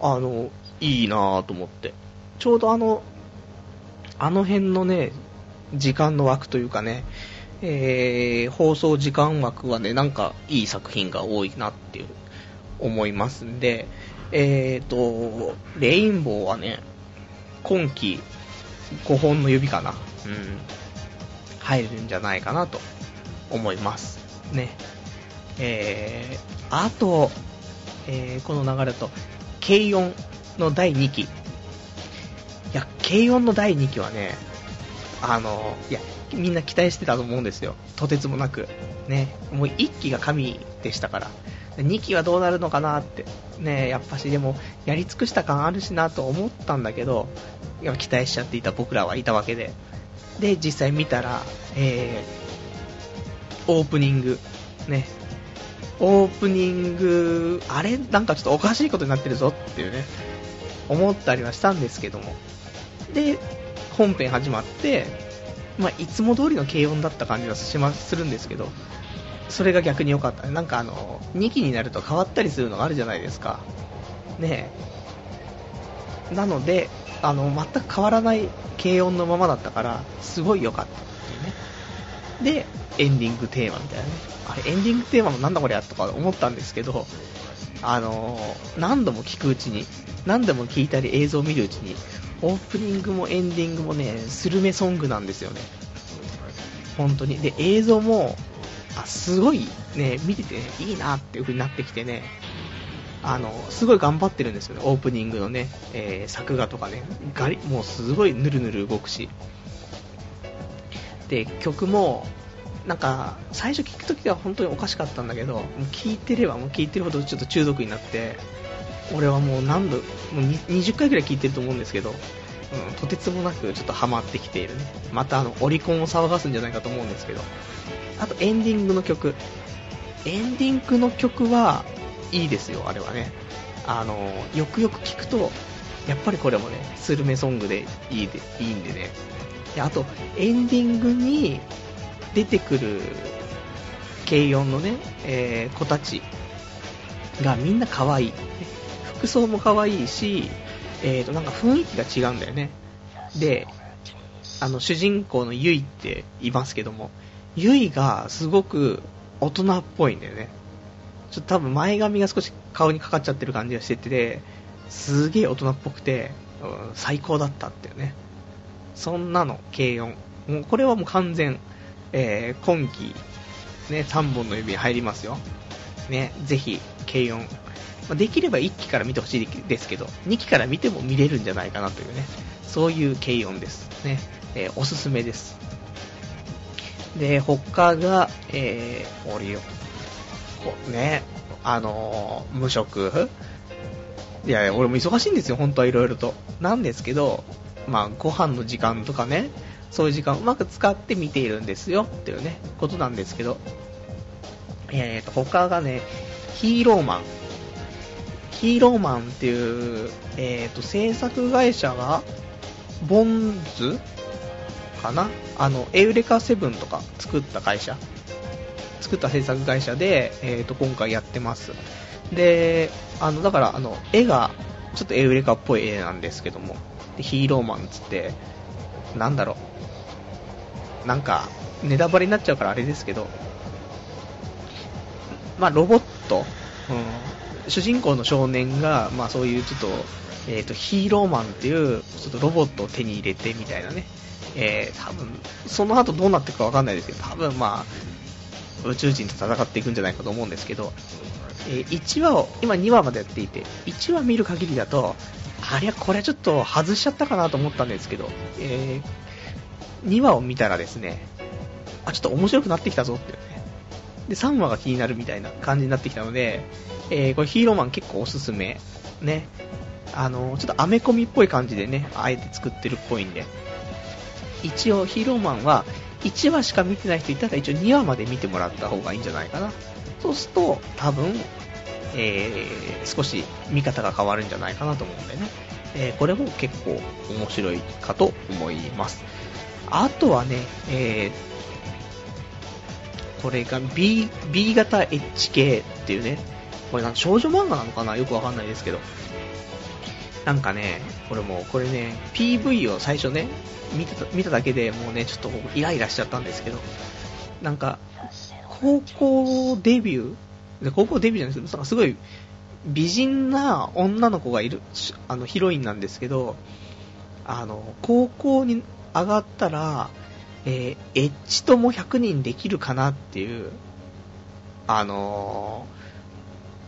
あの、いいなぁと思って。ちょうどあの、あの辺のね、時間の枠というかね、えー、放送時間枠はね、なんかいい作品が多いなっていう思いますんで、えーと、レインボーはね、今季5本の指かな、うん、入るんじゃないかなと思います。ね。えー、あと、えー、この流れと、軽音の第2期。いや、軽音の第2期はね、あの、いや、みんな期待してたと思うんですよ。とてつもなく。ね、もう1期が神でしたから。2期はどうなるのかなって。ね、やっぱしでも、やり尽くした感あるしなと思ったんだけど、や期待しちゃっていた僕らはいたわけで。で、実際見たら、えー、オープニング、ね、オープニング、あれなんかちょっとおかしいことになってるぞっていうね、思ったりはしたんですけども。で、本編始まって、まあ、いつも通りの軽音だった感じはしまするんですけど、それが逆に良かった。なんかあの、2期になると変わったりするのがあるじゃないですか。ねえ。なので、あの、全く変わらない軽音のままだったから、すごい良かったっていうね。で、エンディングテーマみたいなね。あれ、エンディングテーマもなんだこれやとか思ったんですけど、あの何度も聞くうちに、何度も聞いたり映像を見るうちに、オープニングもエンディングもね、スルメソングなんですよね。本当に。で、映像も、あすごいね、見てて、いいなっていう風になってきてね、あの、すごい頑張ってるんですよね、オープニングのね、えー、作画とかね、ガリ、もうすごいヌルヌル動くし。で、曲も、なんか、最初聞くときは本当におかしかったんだけど、もう聞いてればもう聞いてるほどちょっと中毒になって、俺はもう何度、もう20回ぐらい聞いてると思うんですけど、うん、とてつもなくちょっとハマってきているね。またあの、オリコンを騒がすんじゃないかと思うんですけど。あとエンディングの曲。エンディングの曲はいいですよ、あれはね。あの、よくよく聞くと、やっぱりこれもね、スルメソングでいいでいいんでね。であと、エンディングに出てくる軽音のね、えー、子たちがみんな可愛い。服装も可愛いし、えーと、なんか雰囲気が違うんだよね。で、あの、主人公のユイっていますけども、ユイがすごく大人っぽいんだよね。ちょっと多分前髪が少し顔にかかっちゃってる感じがしてて、すげえ大人っぽくて、うん、最高だったっていうね。そんなの、軽音。もうこれはもう完全、えー、今季、ね、3本の指入りますよ。ね、ぜひ、軽音。ま、できれば1期から見てほしいですけど、2期から見ても見れるんじゃないかなというね、そういう軽音です。ね、えー、おすすめです。で、他が、えー、オリオ。こね、あのー、無職いやいや、俺も忙しいんですよ、本当はいろいろと。なんですけど、まあ、ご飯の時間とかね、そういう時間をうまく使って見ているんですよっていうね、ことなんですけど、えーと、他がね、ヒーローマン。ヒーローマンっていう、えーと、制作会社が、ボンズかな？あの、エウレカセブンとか作った会社？作った制作会社で、えーと、今回やってます。で、あの、だから、あの、絵が、ちょっとエウレカっぽい絵なんですけども、でヒーローマンつって、なんだろう。なんか、ネタバレになっちゃうからあれですけど、まあ、ロボット、うん、主人公の少年が、まあ、そういうちょっと、えっ、ー、と、ヒーローマンっていう、ちょっとロボットを手に入れてみたいなね、えー、多分、その後どうなっていくかわかんないですけど、多分まあ、宇宙人と戦っていくんじゃないかと思うんですけど、えー、1話を、今2話までやっていて、1話見る限りだと、ありゃ、これちょっと外しちゃったかなと思ったんですけど、えー、2話を見たらですね、あ、ちょっと面白くなってきたぞってね。で、3話が気になるみたいな感じになってきたので、えー、これヒーローマン結構おすすめ。ね。あの、ちょっとアメコミっぽい感じでね、あえて作ってるっぽいんで。一応ヒーローマンは1話しか見てない人いたら一応2話まで見てもらった方がいいんじゃないかな。そうすると多分、えー、少し見方が変わるんじゃないかなと思うんでね。えー、これも結構面白いかと思います。あとはね、えー、これが B, B 型 HK っていうね、これなんか少女漫画なのかな？よくわかんないですけど。なんかね、これも、これね、PV を最初ね、見た見ただけでもうね、ちょっとイライラしちゃったんですけど、なんか、高校デビュー高校デビューじゃないです。けど、すごい美人な女の子がいる、あの、ヒロインなんですけど、あの、高校に上がったら、えー、エッジとも100人できるかなっていう、あの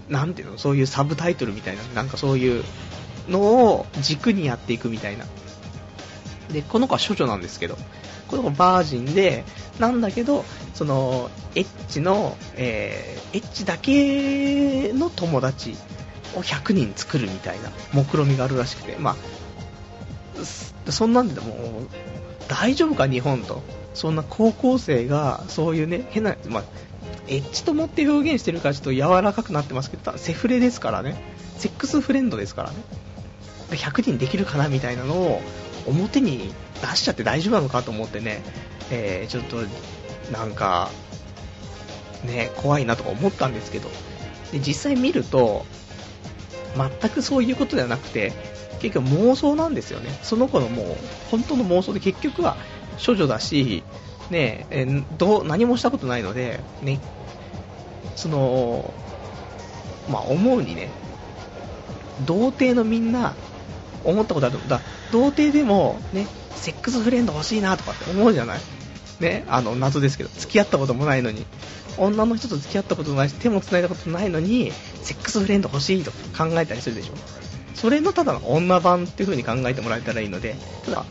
ー、なんていうの、そういうサブタイトルみたいな、なんかそういうのを軸にやっていくみたいな。で、この子は処女なんですけど、この子バージンで、なんだけど、その、エッチの、えー、エッチだけの友達を100人作るみたいな目論みがあるらしくて、まあ、そんなんでも大丈夫か日本と。そんな高校生が、そういうね、変な、まあ、エッチ友って表現してるからちょっと柔らかくなってますけど、セフレですからね。セックスフレンドですからね。100人できるかなみたいなのを表に出しちゃって大丈夫なのかと思ってね、えー、ちょっとなんか、ね、怖いなとか思ったんですけど、で実際見ると、全くそういうことではなくて、結局妄想なんですよね。その子のもう、本当の妄想で結局は処女だし、ねえどう何もしたことないので、ね、その、まあ、思うにね、童貞のみんな、思ったことある。だ童貞でも、ね、セックスフレンド欲しいなとかって思うじゃない？ね、あの、謎ですけど、付き合ったこともないのに、女の人と付き合ったこともないし、手も繋いだことないのに、セックスフレンド欲しいとか考えたりするでしょ？それのただの女版っていう風に考えてもらえたらいいので、ただ、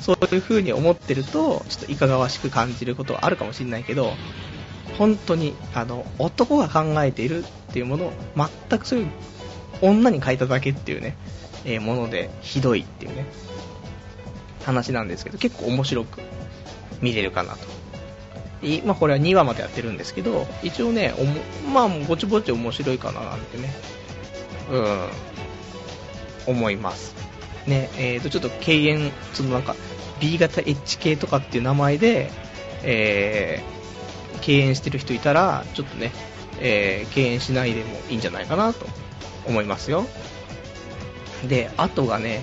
そういう風に思ってると、ちょっといかがわしく感じることはあるかもしれないけど、本当に、あの、男が考えているっていうものを、全くそういう女に変えただけっていうね、え、もので、ひどいっていうね、話なんですけど、結構面白く見れるかなと。まあ、これは2話までやってるんですけど、一応ね、まあ、ぼちぼち面白いかななんてね、うん、思います。ね、えーと、ちょっと敬遠、そのなんか、B 型 HK とかっていう名前で、えー、敬遠してる人いたら、ちょっとね、えー、敬遠しないでもいいんじゃないかなと思いますよ。で、あとがね、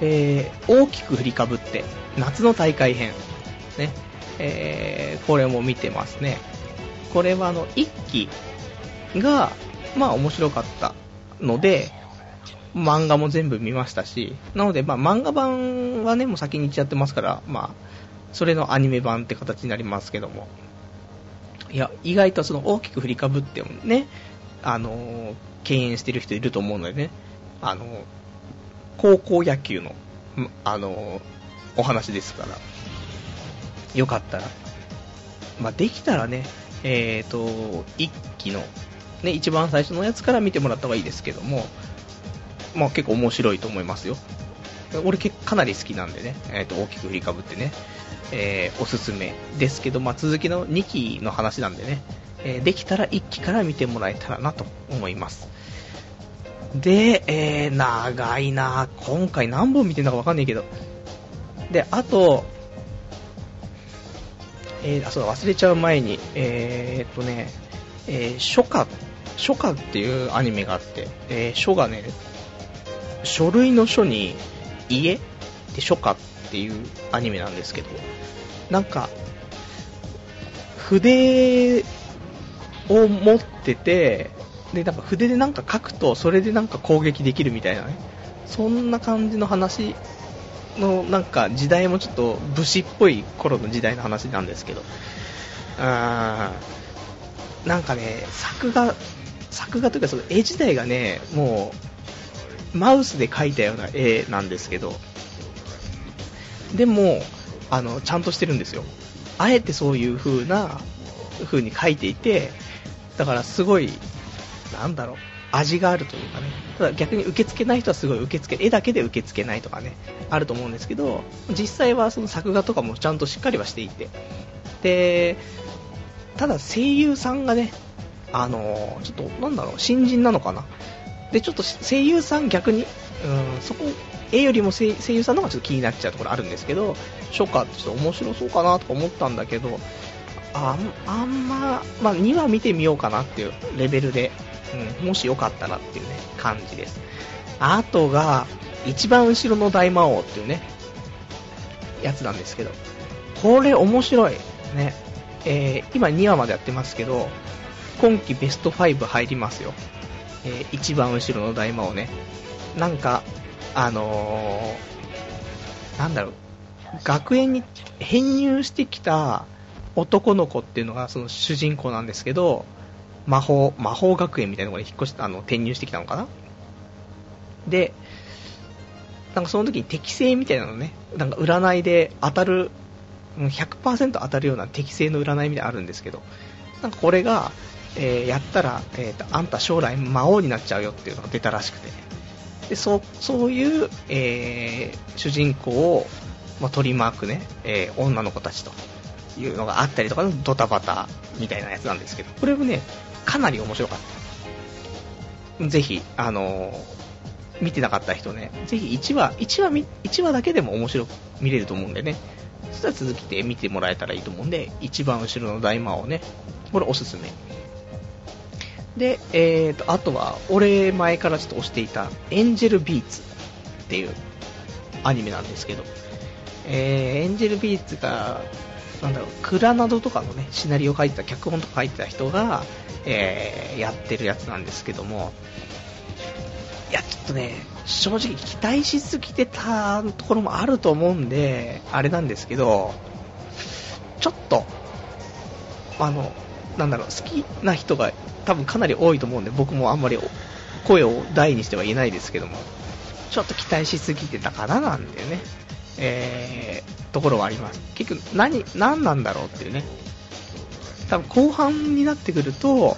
えー、大きく振りかぶって、夏の大会編。ね。えー、これも見てますね。これはあの、1期が、まあ面白かったので、漫画も全部見ましたし、なので、まあ漫画版はね、もう先に行っちゃってますから、まあ、それのアニメ版って形になりますけども。いや、意外とその大きく振りかぶってもね、あのー、敬遠してる人いると思うのでね、あの、高校野球の、あの、お話ですから、よかったら、まあ、できたらね、えっ、ー、と、一期の、ね、一番最初のやつから見てもらった方がいいですけども、まあ、結構面白いと思いますよ。俺かなり好きなんでね、えー、と大きく振りかぶってね、えー、おすすめですけど、まあ、続きの2期の話なんでね、えー、できたら1期から見てもらえたらなと思います。で、えー、長いな。今回何本見てんだかわかんないけど。で、あと、えー、あ、そう、忘れちゃう前に、えー、っとね、えー、書家、書家っていうアニメがあって、えー、書がね、書類の書に家て初夏っていうアニメなんですけど、なんか、筆を持ってて、で、なんか筆でなんか書くと、それでなんか攻撃できるみたいなね、そんな感じの話の、なんか時代もちょっと武士っぽい頃の時代の話なんですけど、あーなんかね、作画、作画というかその絵自体がね、もう、マウスで描いたような絵なんですけど、でも、あの、ちゃんとしてるんですよ。あえてそういう風な、風に描いていて、だからすごい、なんだろう、味があるというかね。ただ逆に受け付けない人はすごい受け付け、絵だけで受け付けないとかね、あると思うんですけど、実際はその作画とかもちゃんとしっかりはしていて。で、ただ声優さんがね、あのちょっと、なんだろう、新人なのかな。で、ちょっと声優さん逆に、うん、そこ、絵よりも声優さんの方がちょっと気になっちゃうところあるんですけど、初夏ってちょっと面白そうかなとか思ったんだけど、あんあんま、まあ、2話見てみようかなっていうレベルで、うん、もしよかったらっていうね、感じです。あとが、一番後ろの大魔王っていうね、やつなんですけど、これ面白い。ね。えー、今2話までやってますけど、今季ベスト5入りますよ。えー、一番後ろの大魔王ね。なんか、あのー、なんだろう、学園に編入してきた男の子っていうのがその主人公なんですけど、魔法、魔法学園みたいなところに引っ越して、あの、転入してきたのかな？で、なんかその時に適正みたいなのね、なんか占いで当たる、100%当たるような適正の占いみたいなのあるんですけど、なんかこれが、えー、やったら、えーと、あんた将来魔王になっちゃうよっていうのが出たらしくて、でそそういう、えー、主人公を、まあ、取り巻くね、えー、女の子たちというのがあったりとかのドタバタみたいなやつなんですけど、これもね、かなり面白かった。ぜひ、あのー、見てなかった人ね、ぜひ1話、1話、1話だけでも面白く見れると思うんでね、そしたら続きで見てもらえたらいいと思うんで、一番後ろの大魔王ね、これおすすめ。で、えーと、あとは、俺前からちょっと推していた、エンジェルビーツっていうアニメなんですけど、えー、エンジェルビーツが、なんだろう、クラナドとかのね、シナリオ書いてた、脚本とか書いてた人が、えー、やってるやつなんですけども、いや、ちょっとね、正直期待しすぎてたところもあると思うんで、あれなんですけど、ちょっと、あの、なんだろう、好きな人が多分かなり多いと思うんで、僕もあんまり声を大にしては言えないですけども、ちょっと期待しすぎてたかななんていうね、えー、ところはあります。結局、何、何なんだろうっていうね。多分後半になってくると、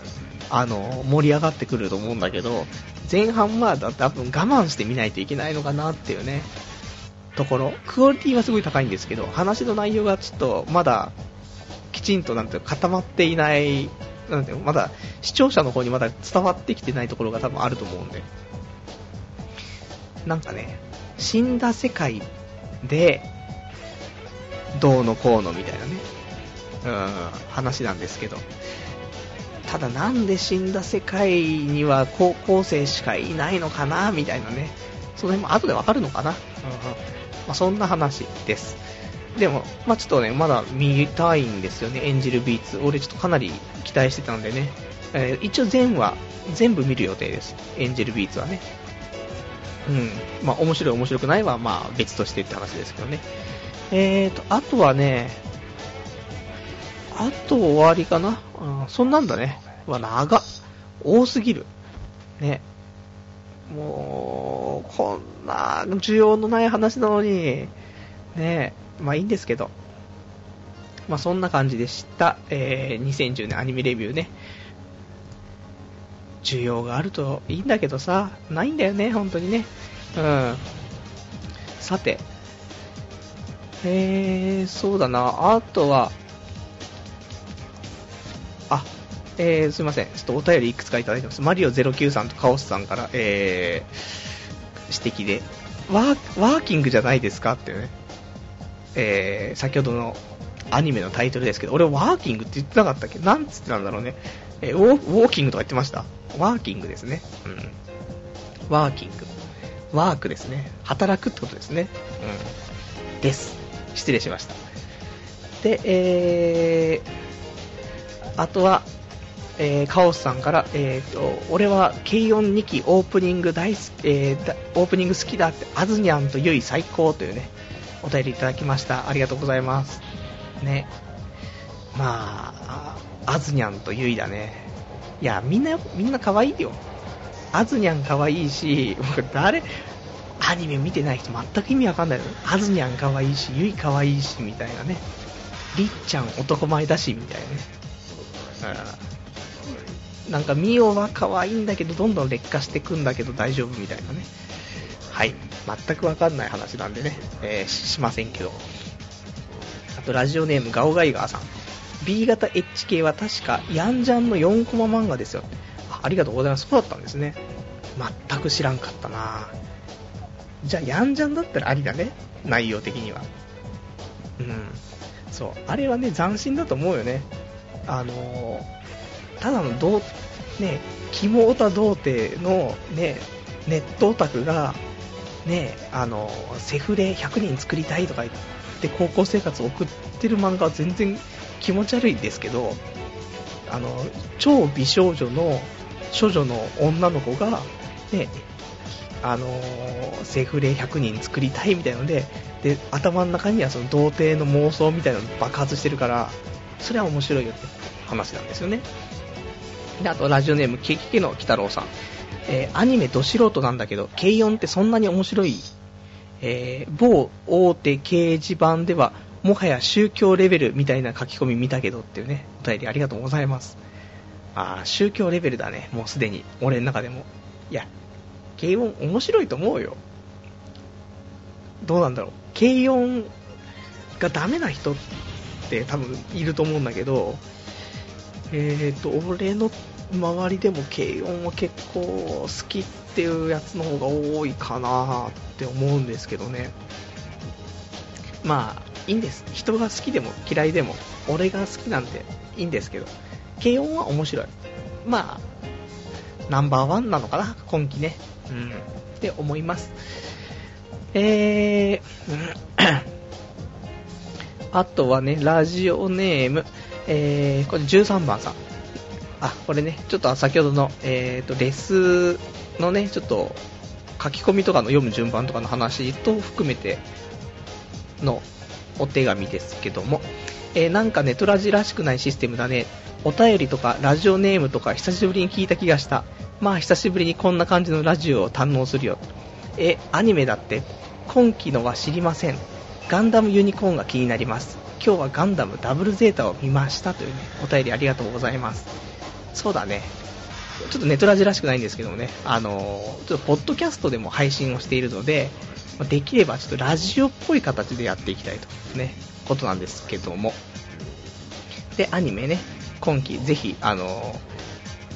あの、盛り上がってくると思うんだけど、前半は多分我慢してみないといけないのかなっていうね、ところ。クオリティはすごい高いんですけど、話の内容がちょっとまだ、きちんとなんて固まっていないなんてまだ視聴者の方にまだ伝わってきてないところが多分あると思うんで、なんかね、死んだ世界で、どうのこうのみたいなね、うん、話なんですけど、ただなんで死んだ世界には高校生しかいないのかな、みたいなね、その辺も後でわかるのかな、うんまあ、そんな話です。でも、まあ、ちょっとね、まだ見たいんですよね、エンジェルビーツ。俺ちょっとかなり期待してたんでね。えー、一応全話、全部見る予定です。エンジェルビーツはね。うん。まあ、面白い面白くないは、まあ、別としてって話ですけどね。えーと、あとはね、あと終わりかな。うん、そんなんだね。わ、長多すぎる。ね。もう、こんな需要のない話なのに、ねまあいいんですけど。まあそんな感じでした。えー、2010年アニメレビューね。需要があるといいんだけどさ、ないんだよね、本当にね。うん。さて。えー、そうだな。あとは、あ、えー、すいません。ちょっとお便りいくつかいただいてます。マリオ09さんとカオスさんから、えー、指摘で、ワー、ワーキングじゃないですかってね。えー、先ほどのアニメのタイトルですけど、俺ワーキングって言ってなかったっけ？なんつってたんだろうね。え、ウォーキングとか言ってました？ワーキングですね。うん。ワーキング。ワークですね。働くってことですね。うん。です。失礼しました。で、えー、あとは、えー、カオスさんから、えーと、俺は軽音2期オープニング大好き、えー、オープニング好きだって、あずにゃんとゆい最高というね、お便りいただきました。ありがとうございます。ね。まあ、あずにゃんとゆいだね。いや、みんな、みんな可愛いよ。あずにゃん可愛いし、僕誰、アニメ見てない人全く意味わかんないの。あずにゃん可愛いし、ゆい可愛いし、みたいなね。りっちゃん男前だし、みたいなね。うん。なんか、ミオは可愛いんだけど、どんどん劣化してくんだけど大丈夫みたいなね。はい。全くわかんない話なんでね、えー、しませんけど。あと、ラジオネームガオガイガーさん。B 型 HK は確か、ヤンジャンの4コマ漫画ですよ。ありがとうございます。そうだったんですね。全く知らんかったなじゃあ、ヤンジャンだったらありだね。内容的には。うん。そう。あれはね、斬新だと思うよね。あのー、ただのどう、ね、キモオタ童貞のね、ネットオタクが、ね、あのー、セフレ100人作りたいとか言って高校生活を送ってる漫画は全然気持ち悪いんですけど、あの、超美少女の処女の女の子が、ね、あのー、セフレ100人作りたいみたいなので、で、頭の中にはその童貞の妄想みたいなの爆発してるから、それは面白いよって話なんですよね。で、あとラジオネーム、ケキケの鬼太郎さん。えー、アニメど素人なんだけど、軽音ってそんなに面白いえー、某大手掲示板では、もはや宗教レベルみたいな書き込み見たけどっていうね、お便りありがとうございます。ああ宗教レベルだね、もうすでに、俺の中でも。いや、軽音面白いと思うよ。どうなんだろう。軽音がダメな人って多分いると思うんだけど、えーと、俺の周りでも軽音は結構好きっていうやつの方が多いかなって思うんですけどね。まあ、いいんです。人が好きでも嫌いでも、俺が好きなんていいんですけど、軽音は面白い。まあ、ナンバーワンなのかな、今季ね。うん、って思います。えー、あとはね、ラジオネーム、えー、これ13番さん。あ、これね、ちょっと先ほどの、えーと、レスのね、ちょっと書き込みとかの読む順番とかの話と含めてのお手紙ですけども、えー、なんかネトラジらしくないシステムだね。お便りとかラジオネームとか久しぶりに聞いた気がした。まあ久しぶりにこんな感じのラジオを堪能するよ。え、アニメだって今期のは知りません。ガンダムユニコーンが気になります。今日はガンダムダブルゼータを見ましたというね、お便りありがとうございます。そうだね。ちょっとネトラジらしくないんですけどもね、あのー、ちょっとポッドキャストでも配信をしているので、できればちょっとラジオっぽい形でやっていきたいとね、ことなんですけども。で、アニメね、今季ぜひ、あの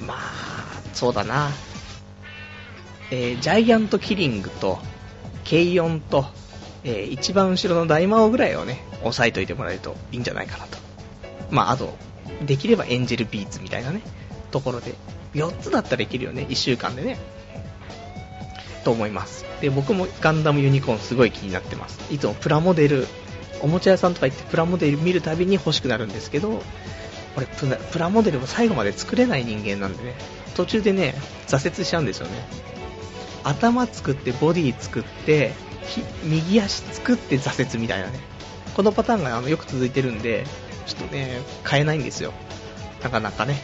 ー、まあ、そうだな、えー、ジャイアントキリングと、ケイオンと、えー、一番後ろの大魔王ぐらいをね、押さえといてもらえるといいんじゃないかなと。まあ、あと、できればエンジェルビーツみたいなね、ところで、4つだったらいけるよね、1週間でね。と思います。で、僕もガンダムユニコーンすごい気になってます。いつもプラモデル、おもちゃ屋さんとか行ってプラモデル見るたびに欲しくなるんですけど、俺プラモデルを最後まで作れない人間なんでね、途中でね、挫折しちゃうんですよね。頭作って、ボディ作って、右足作って挫折みたいなね。このパターンがあのよく続いてるんで、ちょっとね、買えないんですよ。なかなかね。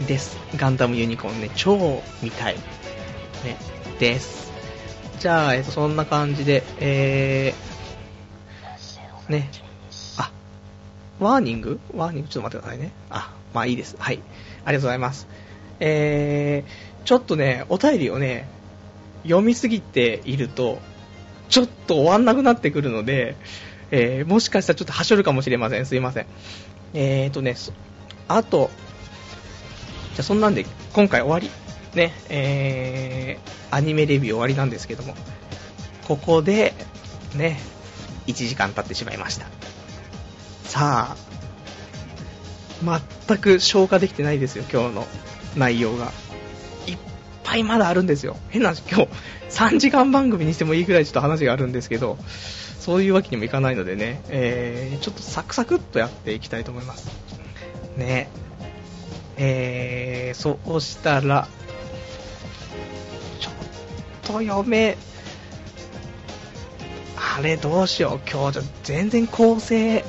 うん。です。ガンダムユニコーンね、超見たい。ね、です。じゃあ、えっと、そんな感じで、えー、ね、あ、ワーニング？ワーニング？ちょっと待ってくださいね。あ、まあいいです。はい。ありがとうございます。えー、ちょっとね、お便りをね、読みすぎていると、ちょっと終わんなくなってくるので、えー、もしかしたらちょっとはしょるかもしれません。すいません。えーとね、あと、じゃそんなんで今回終わり？ね、えー、アニメレビュー終わりなんですけども、ここで、ね、1時間経ってしまいました。さあ、全く消化できてないですよ、今日の内容が。いっぱいまだあるんですよ。変な話、今日3時間番組にしてもいいぐらいちょっと話があるんですけど、そういうわけにもいかないのでね、えー、ちょっとサクサクっとやっていきたいと思います。ね。えー、そうしたら、と読め、あれどうしよう、今日じゃ全然構成、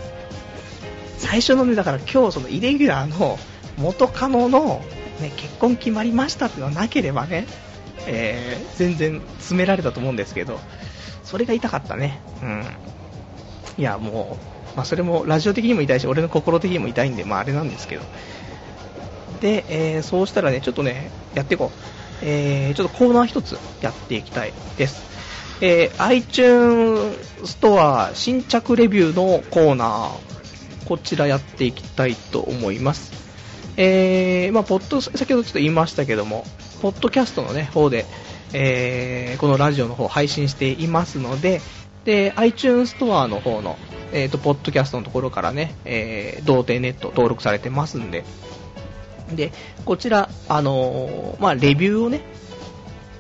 最初のね、だから今日そのイレギュラーの元カノの、ね、結婚決まりましたっていうのはなければね、えー、全然詰められたと思うんですけど、それが痛かったね。うん。いや、もう、まあ、それもラジオ的にも痛いし、俺の心的にも痛いんで、まあ、あれなんですけど。で、えー、そうしたらね、ちょっとね、やっていこう。えー、ちょっとコーナー一つやっていきたいです。えー、iTunes ストア新着レビューのコーナー、こちらやっていきたいと思います。えー、まあ、ポッド、先ほどちょっと言いましたけども、ポッドキャストのね、方で、えー、このラジオの方配信していますので、で、iTunes ストアの方の、えっ、ー、と、ポッドキャストのところからね、えー、童貞ネット登録されてますんで、で、こちら、あのー、まあ、レビューをね、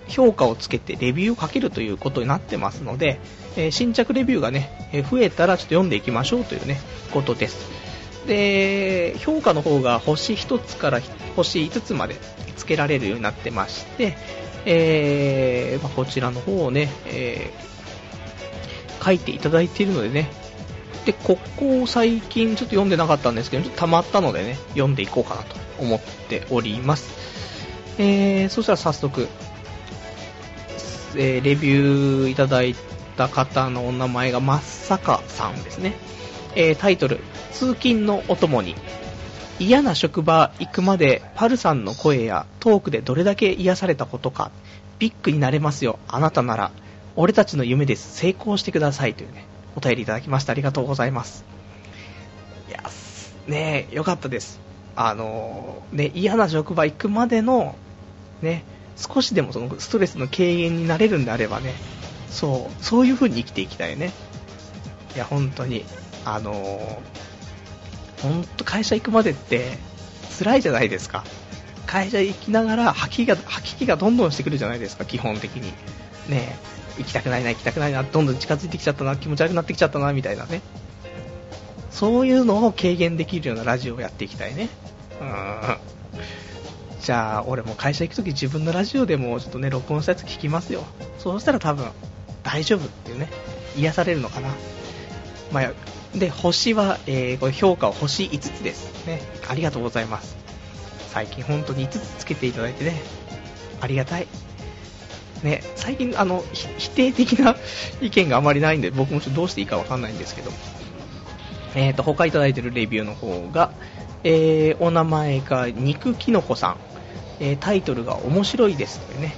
評価をつけてレビューをかけるということになってますので、えー、新着レビューがね、え増えたらちょっと読んでいきましょうというね、ことです。で、評価の方が星1つから星5つまでつけられるようになってまして、えー、まあ、こちらの方をね、え、書いていただいているのでね、で、ここ最近ちょっと読んでなかったんですけど、ちょっと溜まったのでね、読んでいこうかなと思っております。えー、そしたら早速、えー、レビューいただいた方のお名前が松坂さんですね。えー、タイトル、通勤のお供に、嫌な職場行くまでパルさんの声やトークでどれだけ癒されたことか、ビッグになれますよ、あなたなら。俺たちの夢です。成功してください。というね、お便りいただきました。ありがとうございます。いや、ねえ、よかったです。あの、ね、嫌な職場行くまでの、ね、少しでもそのストレスの軽減になれるんであればね、そう、そういう風に生きていきたいね。いや、本当に、あのー本当会社行くまでって辛いじゃないですか。会社行きながら吐きが吐き気がどんどんしてくるじゃないですか、基本的に。ね行きたくないな、行きたくないな、どんどん近づいてきちゃったな、気持ち悪くなってきちゃったな、みたいなね。そういうのを軽減できるようなラジオをやっていきたいね。うん。じゃあ、俺も会社行くとき自分のラジオでもちょっとね、録音したやつ聞きますよ。そうしたら多分、大丈夫っていうね、癒されるのかな。まあ、で、星は、えー、これ評価は星5つですね。ありがとうございます。最近本当に5つつけていただいてね、ありがたい。ね、最近、あの、否定的な [laughs] 意見があまりないんで、僕もちょっとどうしていいかわかんないんですけど、え、ー、と、他いただいてるレビューの方が、えー、お名前が肉きのこさん、えー、タイトルが面白いですというね、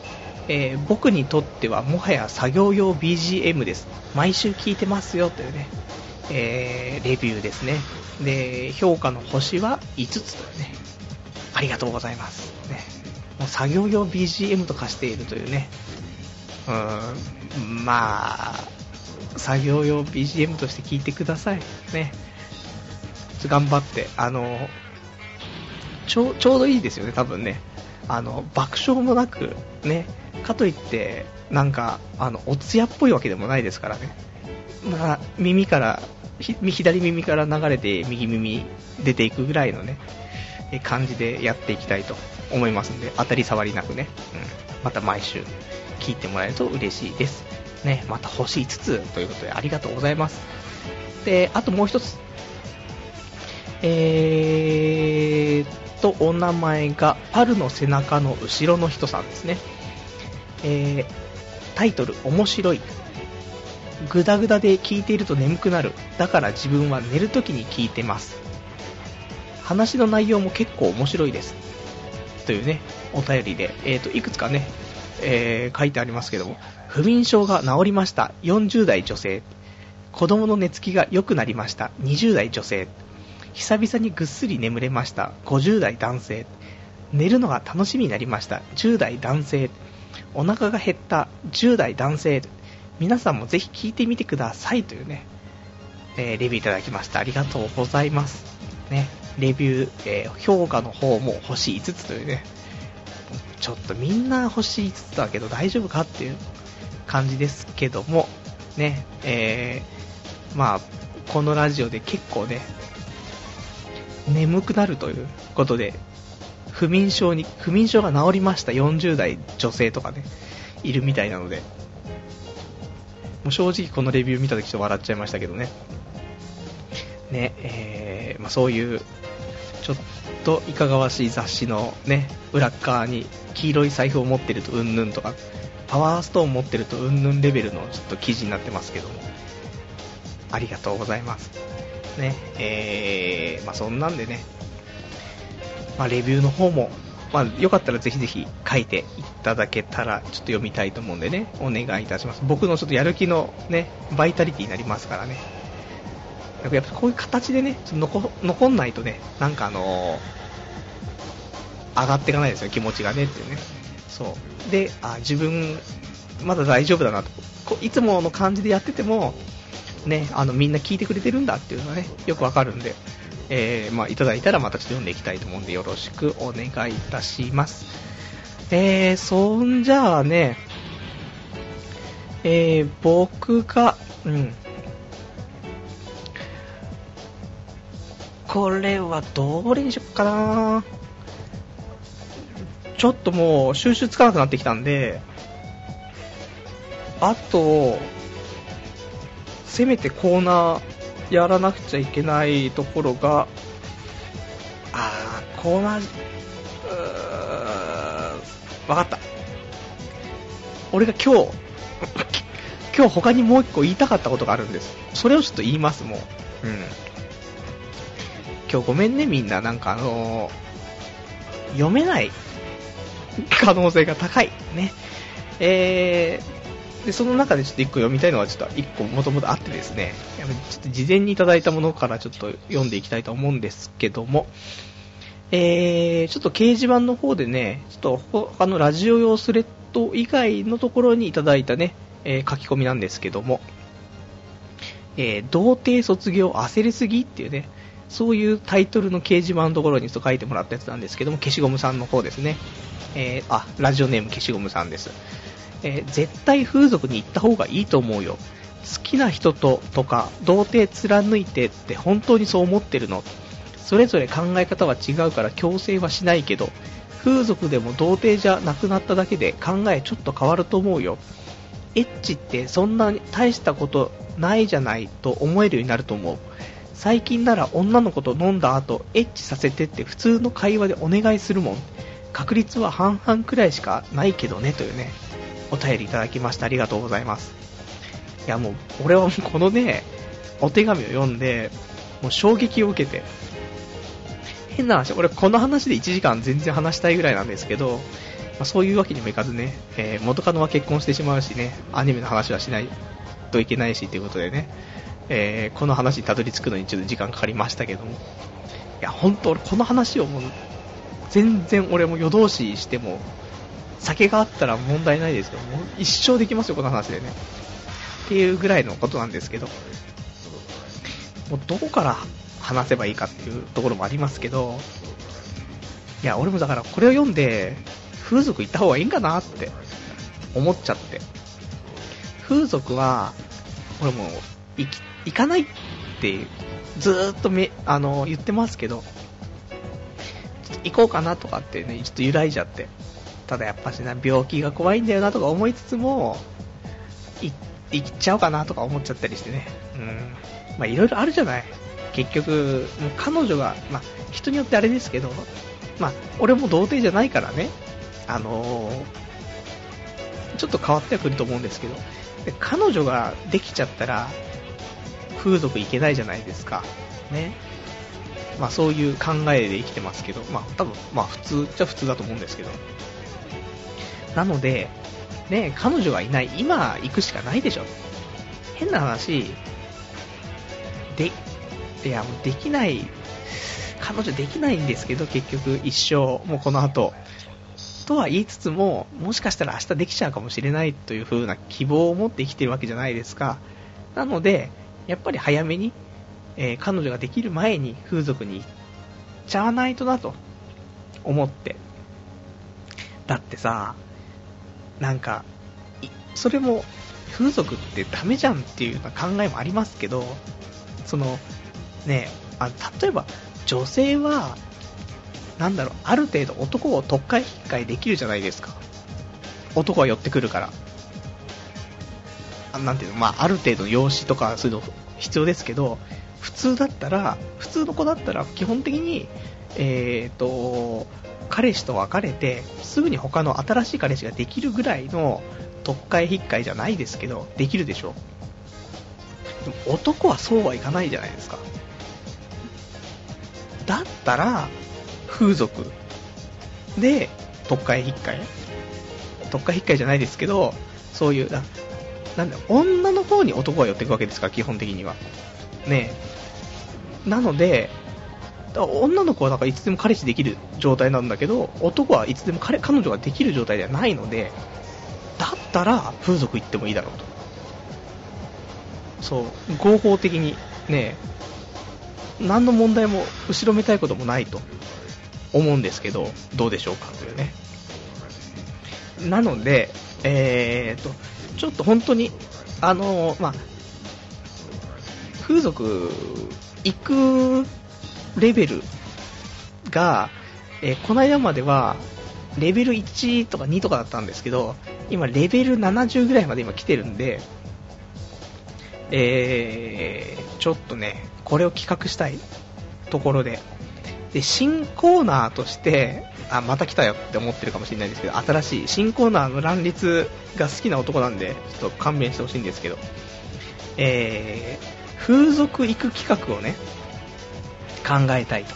えー、僕にとってはもはや作業用 BGM です。毎週聞いてますよというね、え、レビューですね。で、評価の星は5つというね、ありがとうございます。ね、もう作業用 BGM と化しているというね、うん、まあ、作業用 BGM として聞いてください。ね。頑張って、あの、ちょうどいいですよね、多分ね。あの、爆笑もなく、ね、かといって、なんか、あの、おつやっぽいわけでもないですからね。まあ、耳から左耳から流れて右耳出ていくぐらいのね感じでやっていきたいと思いますんで当たり障りなくね、うん、また毎週聞いてもらえると嬉しいですねまた欲しいつつということでありがとうございますであともう一つえーとお名前がパルの背中の後ろの人さんですねえー、タイトル面白いグダグダで聞いていると眠くなる。だから自分は寝るときに聞いてます。話の内容も結構面白いです。というね、お便りで、えっ、ー、と、いくつかね、えー、書いてありますけども、不眠症が治りました。40代女性。子供の寝つきが良くなりました。20代女性。久々にぐっすり眠れました。50代男性。寝るのが楽しみになりました。10代男性。お腹が減った。10代男性。皆さんもぜひ聞いてみてくださいというね、えー、レビューいただきました。ありがとうございます。ね、レビュー、えー、評価の方も星5つというね、ちょっとみんな星5つだけど大丈夫かっていう感じですけども、ね、えー、まあ、このラジオで結構ね、眠くなるということで、不眠症に、不眠症が治りました40代女性とかね、いるみたいなので、もう正直このレビュー見た時ちょっと笑っちゃいましたけどね。ね、えー、まあ、そういう、ちょっといかがわしい雑誌のね、裏側に黄色い財布を持ってるとうんぬんとか、パワーストーン持ってるとうんぬんレベルのちょっと記事になってますけども、ありがとうございます。ね、えー、まあ、そんなんでね、まあ、レビューの方も、まあ、よかったらぜひぜひ書いていただけたら、ちょっと読みたいと思うんでね、お願いいたします。僕のちょっとやる気のね、バイタリティになりますからね。やっぱこういう形でね、ちょっと残残んないとね、なんかあのー、上がっていかないですよ、気持ちがねっていうね。そう。で、あ、自分、まだ大丈夫だなと。こいつもの感じでやってても、ね、あの、みんな聞いてくれてるんだっていうのがね、よくわかるんで、えー、まあ、いただいたらまたちょっと読んでいきたいと思うんで、よろしくお願いいたします。えー、そんじゃあね、えー、僕が、うん。これはどれにしよっかなちょっともう収集つかなくなってきたんで、あと、せめてコーナーやらなくちゃいけないところが、あー、コーナー、ーわかった。俺が今日、[coughs] 今日他にもう一個言いたかったことがあるんです。それをちょっと言います、もう。うん。今日ごめんね、みんな。なんかあのー、読めない可能性が高い。ね。えー、で、その中でちょっと1個読みたいのはちょっと1個もともとあってですね、ちょっと事前にいただいたものからちょっと読んでいきたいと思うんですけども、えー、ちょっと掲示板の方でね、ちょっと他のラジオ用スレッド以外のところにいただいたね、えー、書き込みなんですけども、えー、童貞卒業焦りすぎっていうね、そういうタイトルの掲示板のところに書いてもらったやつなんですけども、消しゴムさんの方ですね。えー、あ、ラジオネーム消しゴムさんです。えー、絶対風俗に行った方がいいと思うよ。好きな人ととか、童貞貫いてって本当にそう思ってるのそれぞれ考え方は違うから強制はしないけど、風俗でも童貞じゃなくなっただけで考えちょっと変わると思うよ。エッチってそんなに大したことないじゃないと思えるようになると思う。最近なら女の子と飲んだ後、エッチさせてって普通の会話でお願いするもん。確率は半々くらいしかないけどね、というね。お便りいただきましてありがとうございます。いやもう、俺はもうこのね、お手紙を読んで、もう衝撃を受けて、変な話、俺この話で1時間全然話したいぐらいなんですけど、まあ、そういうわけにもいかずね、えー、元カノは結婚してしまうしね、アニメの話はしないといけないしということでね、えー、この話にたどり着くのにちょっと時間かかりましたけども、いや、本当この話をもう、全然俺も夜通ししても、酒があったら問題ないですよ。もう一生できますよ、この話でね。っていうぐらいのことなんですけど、もうどこから話せばいいかっていうところもありますけど、いや、俺もだからこれを読んで、風俗行った方がいいんかなって思っちゃって。風俗は、俺も行き、行かないってずーっとめ、あの、言ってますけど、行こうかなとかってね、ちょっと揺らいじゃって。ただやっぱしな、病気が怖いんだよなとか思いつつも、行っちゃおうかなとか思っちゃったりしてね。うん。まあいろいろあるじゃない。結局、もう彼女が、まあ人によってあれですけど、まあ俺も童貞じゃないからね、あのー、ちょっと変わってはくると思うんですけど、彼女ができちゃったら、風俗行けないじゃないですか。ね。まあそういう考えで生きてますけど、まあ多分、まあ普通っちゃ普通だと思うんですけど、なので、ね、彼女がいない、今行くしかないでしょ。変な話、で、いや、もうできない、彼女できないんですけど、結局一生、もうこの後、とは言いつつも、もしかしたら明日できちゃうかもしれないという風な希望を持って生きてるわけじゃないですか。なので、やっぱり早めに、えー、彼女ができる前に風俗に行っちゃわないとなと思って、だってさ、なんか、それも風俗ってダメじゃんっていうような考えもありますけど、その、ね、あ例えば女性は、なんだろう、ある程度男を特会引っかえできるじゃないですか。男は寄ってくるから。なんていうの、まあ、ある程度の容姿とかそういうの必要ですけど、普通だったら、普通の子だったら基本的に、えーと、彼氏と別れて、すぐに他の新しい彼氏ができるぐらいの特会引っかえじゃないですけど、できるでしょ。でも男はそうはいかないじゃないですか。だったら、風俗で特会引っかえ？特会引っかえじゃないですけど、そういう、なんだ女の方に男が寄っていくわけですから、基本的には。ねなので、女の子はなんかいつでも彼氏できる状態なんだけど、男はいつでも彼彼女ができる状態ではないので、だったら風俗行ってもいいだろうと。そう、合法的にね、何の問題も後ろめたいこともないと思うんですけど、どうでしょうかというね。なので、えーと、ちょっと本当に、あのまあ、風俗行くレベルが、えー、この間まではレベル1とか2とかだったんですけど、今レベル70ぐらいまで今来てるんで、えー、ちょっとね、これを企画したいところで、で、新コーナーとして、あ、また来たよって思ってるかもしれないですけど、新しい新コーナーの乱立が好きな男なんで、ちょっと勘弁してほしいんですけど、えー、風俗行く企画をね、考えたいと。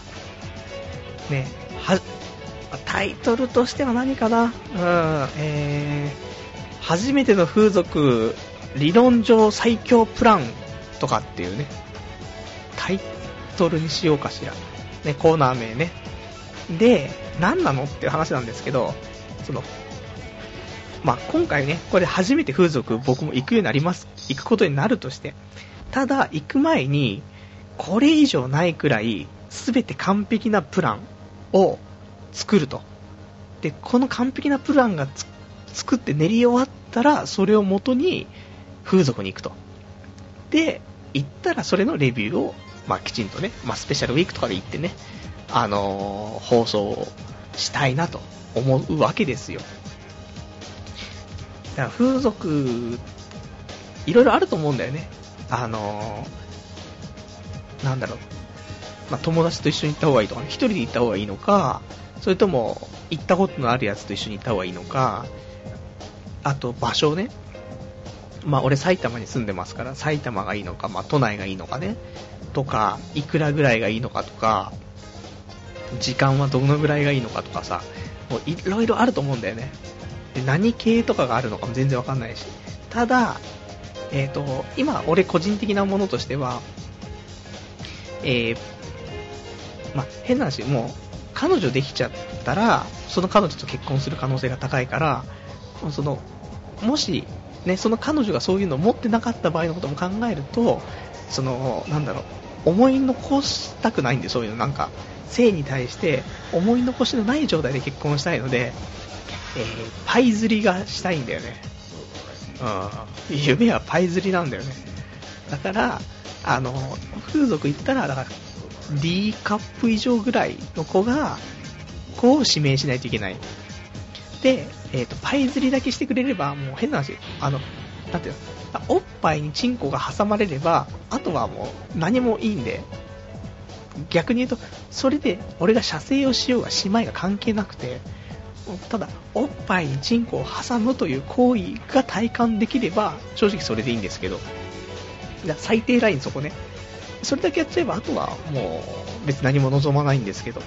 ね、は、タイトルとしては何かな？うん、えー、初めての風俗理論上最強プランとかっていうね、タイトルにしようかしら。ね、コーナー名ね。で、何なのっていう話なんですけど、その、まあ、今回ね、これ初めて風俗僕も行くようになります、行くことになるとして、ただ行く前に、これ以上ないくらい、全て完璧なプランを作ると。で、この完璧なプランが作って練り終わったら、それを元に風俗に行くと。で、行ったらそれのレビューを、まあ、きちんとね、まあ、スペシャルウィークとかで行ってね、あのー、放送したいなと思うわけですよ。だから風俗、いろいろあると思うんだよね。あのー、なんだろう。まあ、友達と一緒に行った方がいいとかね、一人で行った方がいいのか、それとも、行ったことのあるやつと一緒に行った方がいいのか、あと場所ね。まあ、俺埼玉に住んでますから、埼玉がいいのか、まあ、都内がいいのかね。とか、いくらぐらいがいいのかとか、時間はどのぐらいがいいのかとかさ、もういろいろあると思うんだよね。で何系とかがあるのかも全然わかんないし。ただ、え、ー、と、今、俺個人的なものとしては、えー、ま、変な話、もう、彼女できちゃったら、その彼女と結婚する可能性が高いから、その、もし、ね、その彼女がそういうのを持ってなかった場合のことも考えると、その、なんだろう、思い残したくないんで、そういうの、なんか、性に対して思い残しのない状態で結婚したいので、えー、パイ釣りがしたいんだよね。うん。夢はパイ釣りなんだよね。だから、あの、風俗行ったら、だから、D カップ以上ぐらいの子が、子を指名しないといけない。で、えっ、ー、と、パイ釣りだけしてくれれば、もう変な話、あの、なんていうの、おっぱいにチンコが挟まれれば、あとはもう何もいいんで、逆に言うと、それで俺が射精をしようが姉妹が関係なくて、ただ、おっぱいにチンコを挟むという行為が体感できれば、正直それでいいんですけど、最低ラインそこね。それだけやっちゃえば、あとはもう別に何も望まないんですけど、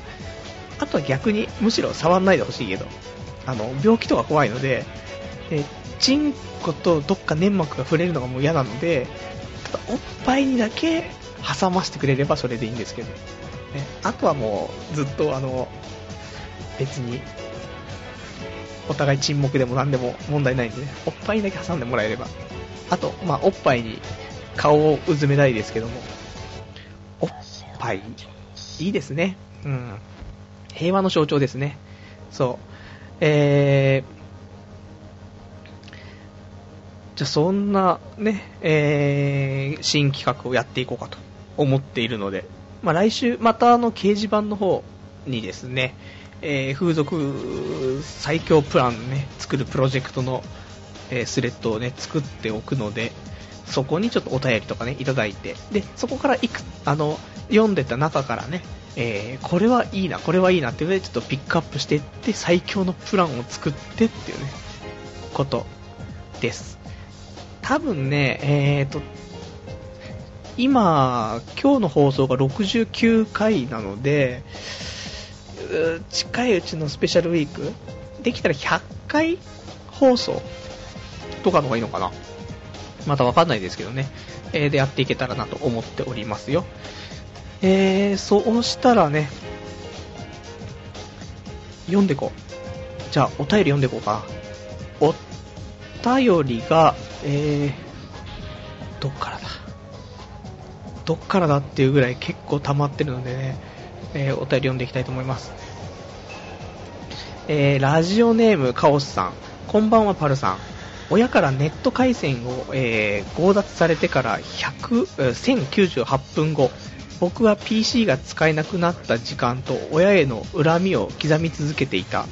あとは逆に、むしろ触んないでほしいけど、あの、病気とか怖いので、えチンコとどっか粘膜が触れるのがもう嫌なので、ただおっぱいにだけ挟ませてくれればそれでいいんですけど、ね、あとはもうずっとあの別にお互い沈黙でも何でも問題ないんでね、おっぱいにだけ挟んでもらえれば、あと、まあ、おっぱいに顔をうずめたいですけども、おっぱい、いいですね。うん。平和の象徴ですね。そう。えー、じゃあそんなね、えー、新企画をやっていこうかと思っているので、まあ、来週またあの掲示板の方にですね、えー、風俗最強プランね、作るプロジェクトの、えー、スレッドをね、作っておくので、そこにちょっとお便りとかね、いただいて、で、そこからいく、あの、読んでた中からね、えー、これはいいな、これはいいなっていうので、ちょっとピックアップしていって、最強のプランを作ってっていうね、ことです。多分ね、えーと、今、今日の放送が69回なので、近いうちのスペシャルウィーク、できたら100回放送とかの方がいいのかなまたわかんないですけどね、えー、でやっていけたらなと思っておりますよ。えー、そうしたらね、読んでこう。じゃあ、お便り読んでこうかお便りが、えー、どっからだ？どっからだっていうぐらい結構溜まってるのでね、えー、お便り読んでいきたいと思います。えー、ラジオネームカオスさん、こんばんはパルさん。親からネット回線を、えー、強奪されてから100 1098分後、僕は PC が使えなくなった時間と親への恨みを刻み続けていた。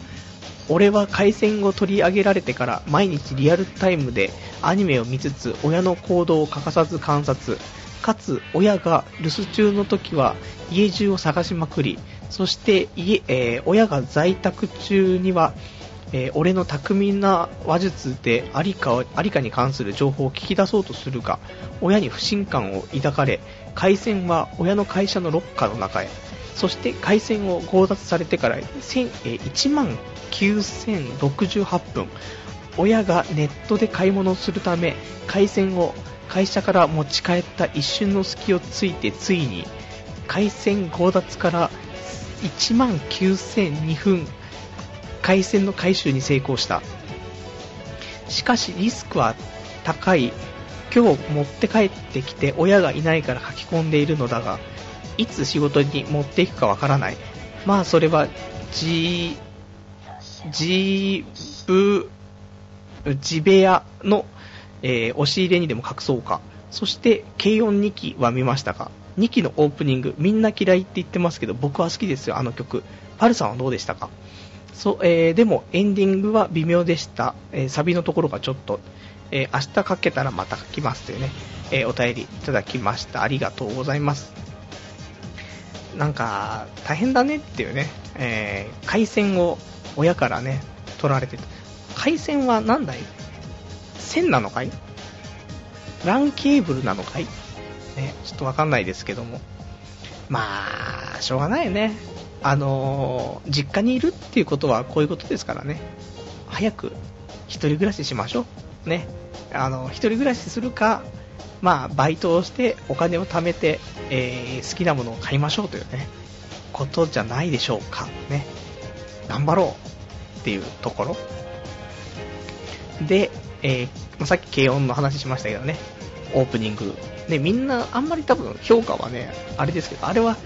俺は回線を取り上げられてから毎日リアルタイムでアニメを見つつ親の行動を欠かさず観察。かつ親が留守中の時は家中を探しまくり、そして家、えー、親が在宅中にはえー、俺の巧みな話術でありかありかに関する情報を聞き出そうとするが親に不信感を抱かれ回線は親の会社のロッカーの中へそして回線を強奪されてから1万9068分。親がネットで買い物をするため回線を会社から持ち帰った一瞬の隙をついてついに回線強奪から1万9002分回線の回収に成功した。しかしリスクは高い。今日持って帰ってきて親がいないから書き込んでいるのだがいつ仕事に持っていくかわからない。まあそれはジブジベアの、えー、押し入れにでも隠そうか。そして軽音2期は見ましたか。2期のオープニングみんな嫌いって言ってますけど僕は好きですよあの曲。パルさんはどうでしたか。そえー、でもエンディングは微妙でした、えー、サビのところがちょっと、えー、明日書けたらまた書きますというね、えお便りいただきました。ありがとうございます。なんか大変だねっていうね、え回線を親からね取られてて。回線は何だい線なのかい？ランケーブルなのかい？ね、ちょっとわかんないですけども。まあ、しょうがないよね。あのー、実家にいるっていうことはこういうことですからね、早く一人暮らししましょう、ね、あの一人暮らしするか、まあ、バイトをしてお金を貯めて、えー、好きなものを買いましょうというね、ことじゃないでしょうか、ね、頑張ろうっていうところ。で、えー、まあ、さっき軽音の話しましたけどね、オープニング、ね、みんなあんまり多分評価はね、あれですけど、あれは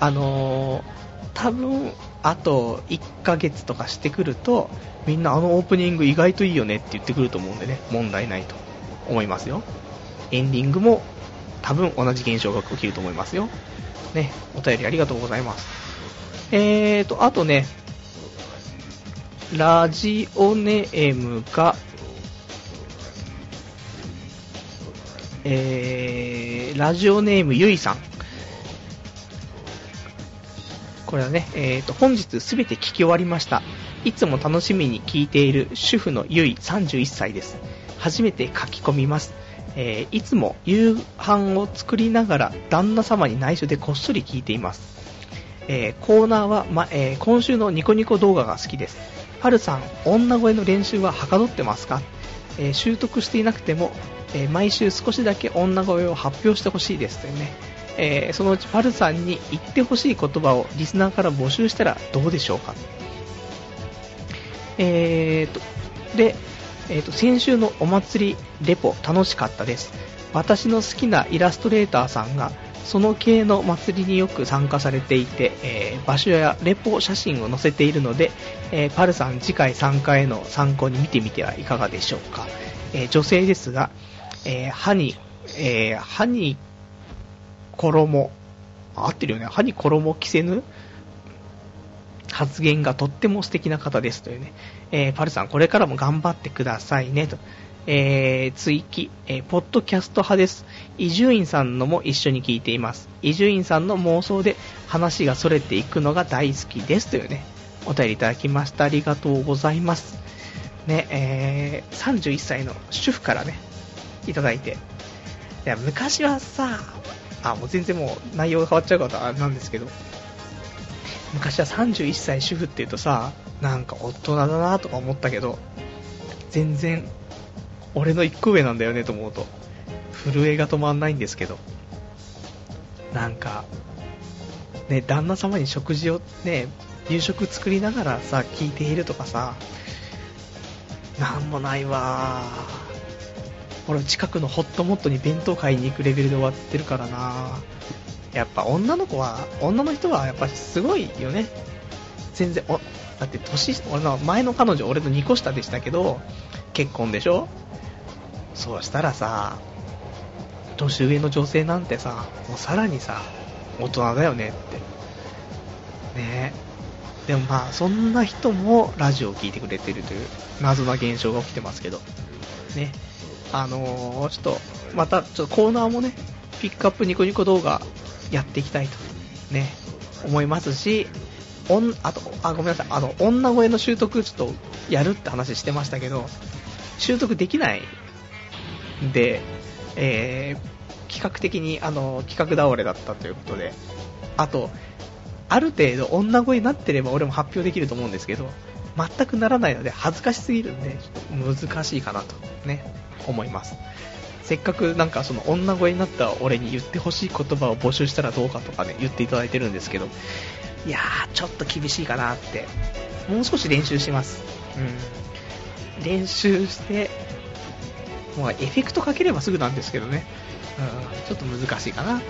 あのー多分あと1ヶ月とかしてくるとみんなあのオープニング意外といいよねって言ってくると思うんでね問題ないと思いますよ。エンディングも多分同じ現象が起きると思いますよ。ねお便りありがとうございます。えーとあとねラジオネームがえー、ラジオネームゆいさんこれはね、えーと、本日すべて聞き終わりました。いつも楽しみに聞いている主婦のゆい31歳です。初めて書き込みます。えー、いつも夕飯を作りながら旦那様に内緒でこっそり聞いています。えー、コーナーは、まえー、今週のニコニコ動画が好きです。はるさん、女声の練習ははかどってますか、え習得していなくても、え毎週少しだけ女声を発表してほしいですというね。えー、そのうちパルさんに言ってほしい言葉をリスナーから募集したらどうでしょうか？えーと、で、えーと、先週のお祭りレポ楽しかったです。私の好きなイラストレーターさんがその系の祭りによく参加されていて、えー場所やレポ写真を載せているので、えーパルさん次回参加への参考に見てみてはいかがでしょうか。えー女性ですが、え歯に、え歯に衣、合ってるよね、歯に衣着せぬ？発言がとっても素敵な方ですというね、えパルさんこれからも頑張ってくださいねと。えー追記、えーポッドキャスト派です。伊集院さんのも一緒に聞いています。伊集院さんの妄想で話が逸れていくのが大好きですというね、お便りいただきました。ありがとうございます。ね、えー31歳の主婦からね、いただいて。いや、昔はさ、あ、もう全然もう内容が変わっちゃうからなんですけど、昔は31歳主婦って言うとさ、なんか大人だなとか思ったけど、全然、俺の一個上なんだよねと思うと、震えが止まんないんですけど、なんか、ね、旦那様に食事をね、夕食作りながらさ、聞いているとかさ、なんもないわ。俺近くのホットモットに弁当買いに行くレベルで終わってるからなやっぱ女の子は、女の人はやっぱすごいよね。全然、お、だって年、俺の前の彼女俺の2個下でしたけど、結婚でしょ？そうしたらさ、年上の女性なんてさ、もうさらにさ、大人だよねって。ねえでもまあ、そんな人もラジオを聞いてくれてるという謎な現象が起きてますけど、ね。あのー、ちょっと、また、ちょっとコーナーもね、ピックアップニコニコ動画やっていきたいと、ね、思いますし、おん、あと、あ、ごめんなさい、あの、女声の習得ちょっとやるって話してましたけど、習得できないで、えー、企画的に、あの、企画倒れだったということで、あと、ある程度女声になってれば俺も発表できると思うんですけど、全くならないので恥ずかしすぎるんで、ちょっと難しいかなとね、思います。せっかくなんかその女声になった俺に言ってほしい言葉を募集したらどうかとかね、言っていただいてるんですけど、いやー、ちょっと厳しいかなって、もう少し練習します。うん。練習して、もうエフェクトかければすぐなんですけどね、うん、ちょっと難しいかな。うん。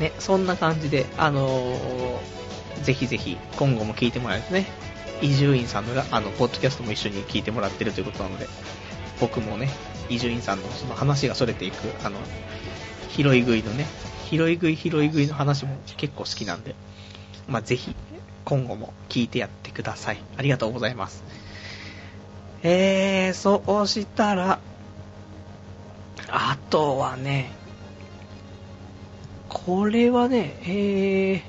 ね、そんな感じで、あのー、ぜひぜひ今後も聞いてもらえるとね、伊集院さんのあの、ポッドキャストも一緒に聞いてもらってるということなので、僕もね、伊集院さんのその話がそれていく、あの、拾い食いのね、拾い食い拾い食いの話も結構好きなんで、まあ、ぜひ、今後も聞いてやってください。ありがとうございます。えー、そうしたら、あとはね、これはね、え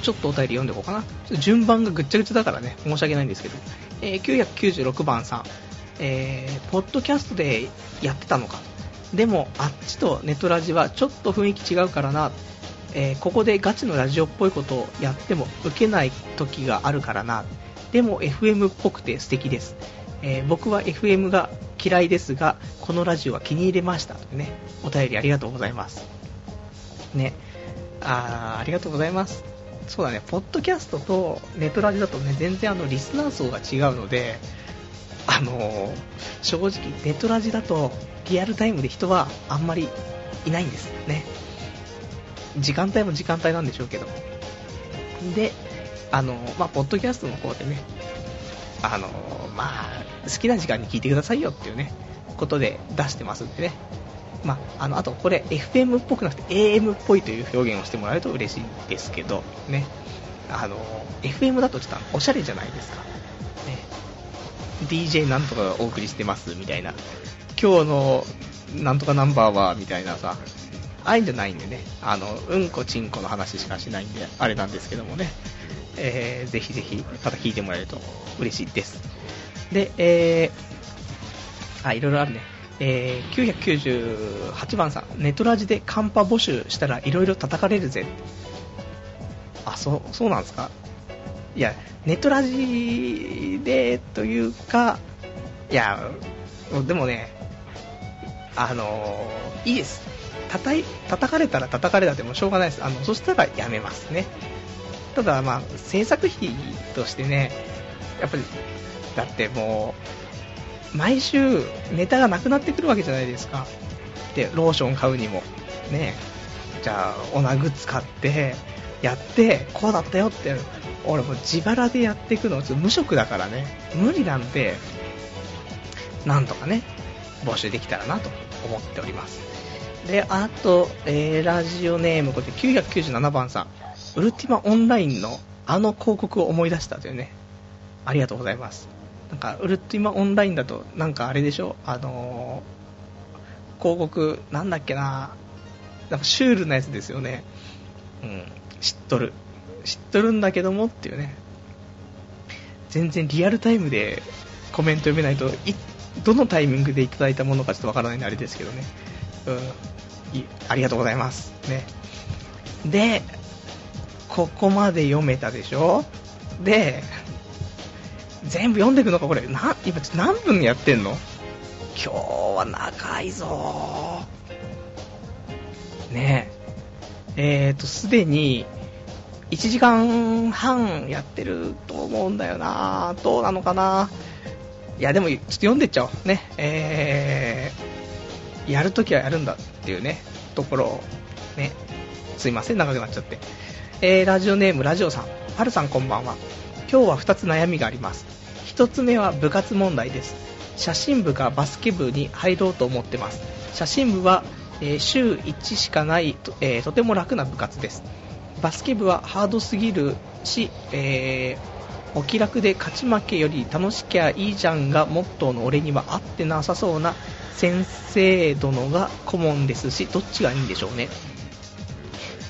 ー、ちょっとお便り読んでいこうかな。ちょっと順番がぐっちゃぐちゃだからね、申し訳ないんですけど。えー、996番さん、えー、ポッドキャストでやってたのか。でも、あっちとネトラジはちょっと雰囲気違うからな。えーここでガチのラジオっぽいことをやっても受けない時があるからな。でも FM っぽくて素敵です。えー僕は FM が嫌いですが、このラジオは気に入れました。とね、お便りありがとうございます。ね、あありがとうございます。そうだね、ポッドキャストとネットラジだとね、全然あのリスナー層が違うので、あのー正直ネットラジだとリアルタイムで人はあんまりいないんですよね。時間帯も時間帯なんでしょうけど。で、あのーまあ、ポッドキャストの方でね、あのーまあ、好きな時間に聞いてくださいよっていうね、ことで出してますんでね。まあ、あの、あとこれ FM っぽくなくて AM っぽいという表現をしてもらえると嬉しいんですけど、ね。あの、FM だとちょっとおしゃれじゃないですか。ね。DJ なんとかがお送りしてますみたいな。今日のなんとかナンバーはみたいなさ、あいうんじゃないんでね。あの、うんこちんこの話しかしないんで、あれなんですけどもね。えー、ぜひぜひ、また聞いてもらえると嬉しいです。で、えー、あ、いろいろあるね。えー、998番さん、ネトラジでカンパ募集したらいろいろ叩かれるぜ。あ、そう、そうなんですか？いや、ネトラジでというか、いや、でもね、あのーいいです。叩い、叩かれたら叩かれたでもしょうがないです。あの、そしたらやめますね。ただまあ、制作費としてね、やっぱり、だってもう、毎週ネタがなくなってくるわけじゃないですか。で、ローション買うにも。ね。じゃあ、オナグ使って、やって、こうだったよって、俺も自腹でやっていくの、ちょっと無職だからね。無理なんで、なんとかね、募集できたらなと思っております。で、あと、えー、ラジオネーム、これ997番さん。ウルティマオンラインのあの広告を思い出したというね。ありがとうございます。なんか、ウルティマオンラインだと、なんかあれでしょ？あのー、広告、なんだっけな？なんかシュールなやつですよね。うん、知っとる。知っとるんだけどもっていうね。全然リアルタイムでコメント読めないと、どのタイミングでいただいたものかちょっとわからないんであれですけどね。うん。ありがとうございます。ね。で、ここまで読めたでしょ？で、全部読んでいくのか、これ？な、今、何分やってんの？今日は長いぞねえ。えーと、すでに、1時間半やってると思うんだよなどうなのかな？いや、でも、ちょっと読んでっちゃおう。ね。えー、やるときはやるんだっていうね、ところを、ね。すいません、長くなっちゃって。えー、ラジオネーム、ラジオさん。はるさんこんばんは。今日は2つ悩みがあります。1つ目は部活問題です。写真部かバスケ部に入ろうと思ってます。写真部は、えー、週1しかないと,、えー、とても楽な部活です。バスケ部はハードすぎるし、えー、お気楽で勝ち負けより楽しきゃいいじゃんがモットーの俺には合ってなさそうな先生殿が顧問ですし、どっちがいいんでしょうね。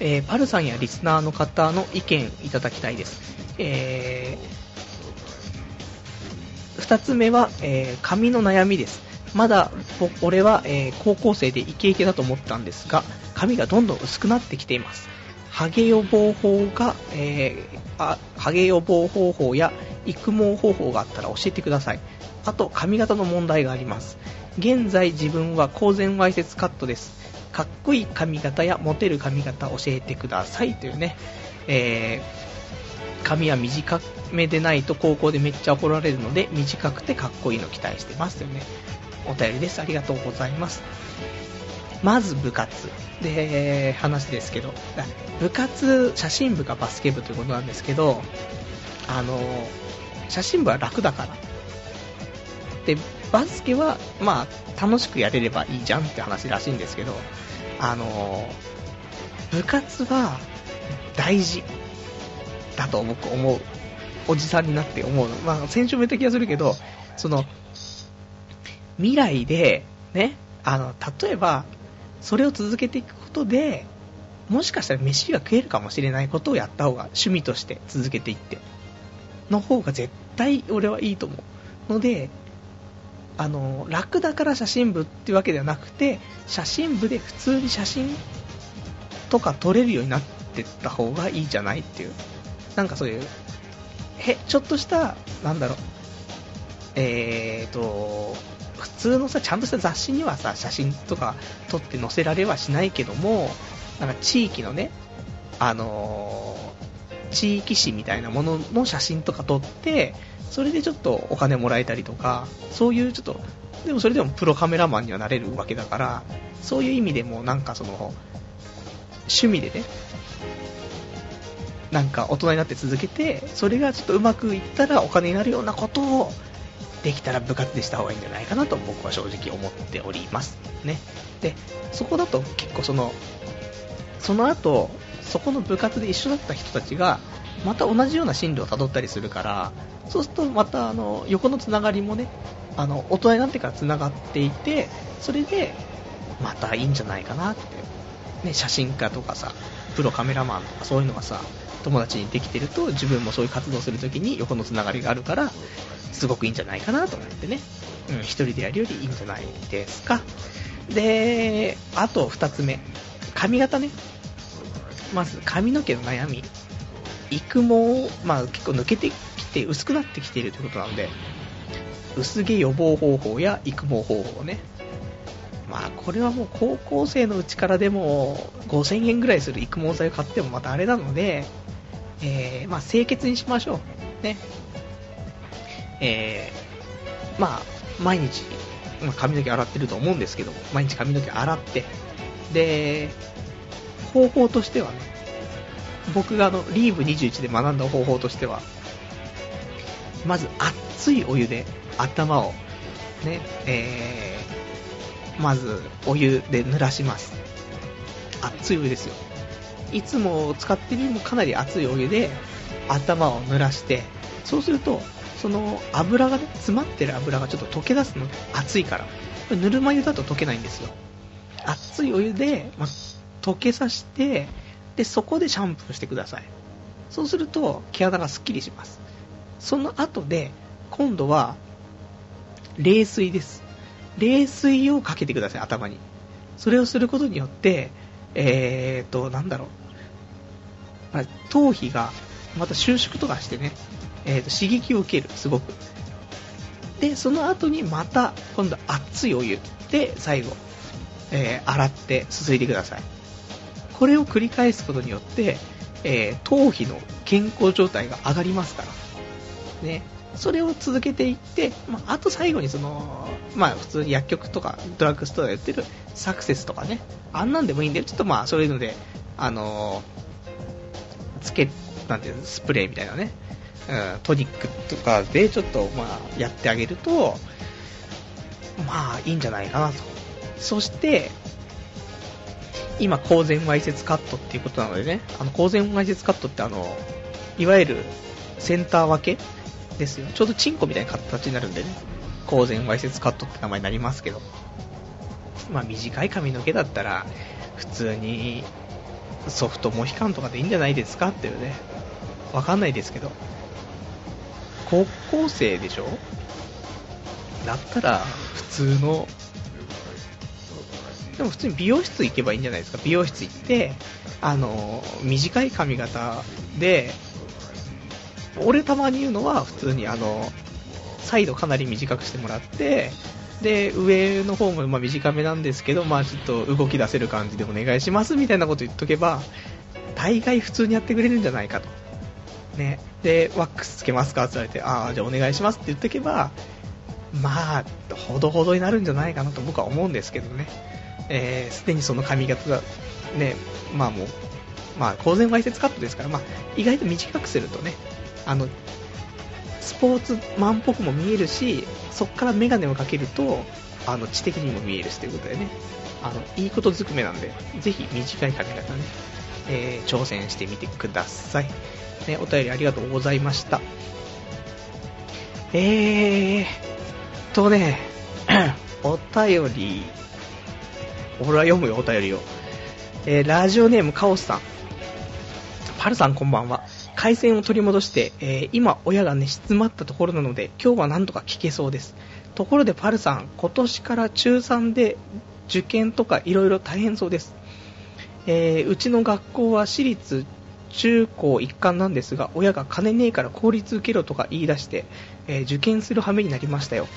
えー、パルさんやリスナーの方の意見いただきたいです。えー、2つ目は、えー、髪の悩みです。まだ俺は、えー、高校生でイケイケだと思ったんですが、髪がどんどん薄くなってきています。ハゲ予防法が、えー、あハゲ予防方法や育毛方法があったら教えてください。あと、髪型の問題があります。現在自分は公然わいせつカットです。かっこいい髪型やモテる髪型教えてくださいというね、えー、髪は短めでないと高校でめっちゃ怒られるので短くてかっこいいの期待してますというね、お便りです。ありがとうございます。まず部活。で、話ですけど、部活、写真部かバスケ部ということなんですけど、あの、写真部は楽だから。で、バスケは、まあ、楽しくやれればいいじゃんって話らしいんですけど、あの部活は大事だと僕思う。おじさんになって思う。まあ、先週も言った気がするけど、その、未来で、ね、あの、例えば、それを続けていくことで、もしかしたら飯が食えるかもしれないことをやった方が趣味として続けていって、の方が絶対俺はいいと思う。ので、あの楽だから写真部っていうわけではなくて写真部で普通に写真とか撮れるようになってった方がいいじゃないっていう。なんかそういうへちょっとしたなんだろう。えーと普通のさちゃんとした雑誌にはさ写真とか撮って載せられはしないけどもなんか地域のねあのー、地域誌みたいなものの写真とか撮ってそれでちょっとお金もらえたりとか、そういうちょっと、でもそれでもプロカメラマンにはなれるわけだから、そういう意味でもなんかその、趣味でね、なんか大人になって続けて、それがちょっとうまくいったらお金になるようなことをできたら部活でした方がいいんじゃないかなと僕は正直思っております。ね。で、そこだと結構その、その後、そこの部活で一緒だった人たちが、また同じような進路をたどったりするから、そうするとまたあの横のつながりもね、あの大人になってからつながっていて、それでまたいいんじゃないかなって、ね、写真家とかさ、プロカメラマンとかそういうのがさ、友達にできてると自分もそういう活動するときに横のつながりがあるから、すごくいいんじゃないかなと思ってね、うん、一人でやるよりいいんじゃないですか。で、あと2つ目、髪型ね。まず髪の毛の悩み。育毛、まあ結構抜けてきて薄くなってきているということなので、薄毛予防方法や育毛方法ね。まあこれはもう高校生のうちからでも5000円ぐらいする育毛剤を買ってもまたあれなので、えー、まあ清潔にしましょう。ね。えー、まあ毎日、まあ、髪の毛洗ってると思うんですけど、毎日髪の毛洗って、で、方法としてはね、僕があの、リーブ21で学んだ方法としては、まず熱いお湯で頭をね、えー、まずお湯で濡らします。熱いお湯ですよ。いつも使ってるよりもかなり熱いお湯で頭を濡らして、そうすると、その油がね、詰まってる油がちょっと溶け出すので、熱いから。ぬるま湯だと溶けないんですよ。熱いお湯で、ま溶けさして、で、そこでシャンプーしてください。そうすると、毛穴がスッキリします。その後で、今度は、冷水です。冷水をかけてください、頭に。それをすることによって、えーと、なんだろう。頭皮が、また収縮とかしてね、えーと、刺激を受ける、すごく。で、その後にまた、今度熱いお湯で最後、えー、洗ってすすいでください。これを繰り返すことによって、えー、頭皮の健康状態が上がりますから。ね。それを続けていって、まあ、あと最後にその、まあ、普通に薬局とかドラッグストアで売ってるサクセスとかね、あんなんでもいいんで、ちょっとまあ、そういうので、あのー、つけ、なんていう、スプレーみたいなね、うん、トニックとかでちょっとまあ、やってあげると、まあ、いいんじゃないかなと。そして、今、公然わいせつカットっていうことなのでね、あの、公然わいせつカットってあの、いわゆるセンター分けですよ。ちょうどチンコみたいな形になるんでね、公然わいせつカットって名前になりますけど。まあ短い髪の毛だったら、普通にソフトモヒカンとかでいいんじゃないですかっていうね。わかんないですけど。高校生でしょ？だったら、普通の、でも普通に美容室行けばいいんじゃないですか。美容室行って、あの、短い髪型で、俺たまに言うのは普通にあの、サイドかなり短くしてもらって、で、上の方もま短めなんですけど、まあちょっと動き出せる感じでお願いしますみたいなこと言っとけば、大概普通にやってくれるんじゃないかと。ね。で、ワックスつけますか？って言われて、ああ、じゃあお願いしますって言っとけば、まあ、ほどほどになるんじゃないかなと僕は思うんですけどね。えー、すでにその髪型が、ね、まあもう、まあ、公然わいせつカットですから、まあ、意外と短くするとね、あの、スポーツマンっぽくも見えるし、そこからメガネをかけると、あの、知的にも見えるしということでね、あの、いいことずくめなんで、ぜひ短い髪型ね、えー、挑戦してみてください。ね、お便りありがとうございました。えーとね、[clears throat] お便り、俺は読むよ、お便りを。えー、ラジオネームカオスさん。パルさんこんばんは。回線を取り戻して、えー、今親が寝静まったところなので今日はなんとか聞けそうですところでパルさん今年から中3で受験とかいろいろ大変そうです、えー、うちの学校は私立中高一貫なんですが親が金ねえから公立受けろとか言い出して、えー、受験する羽目になりましたよ、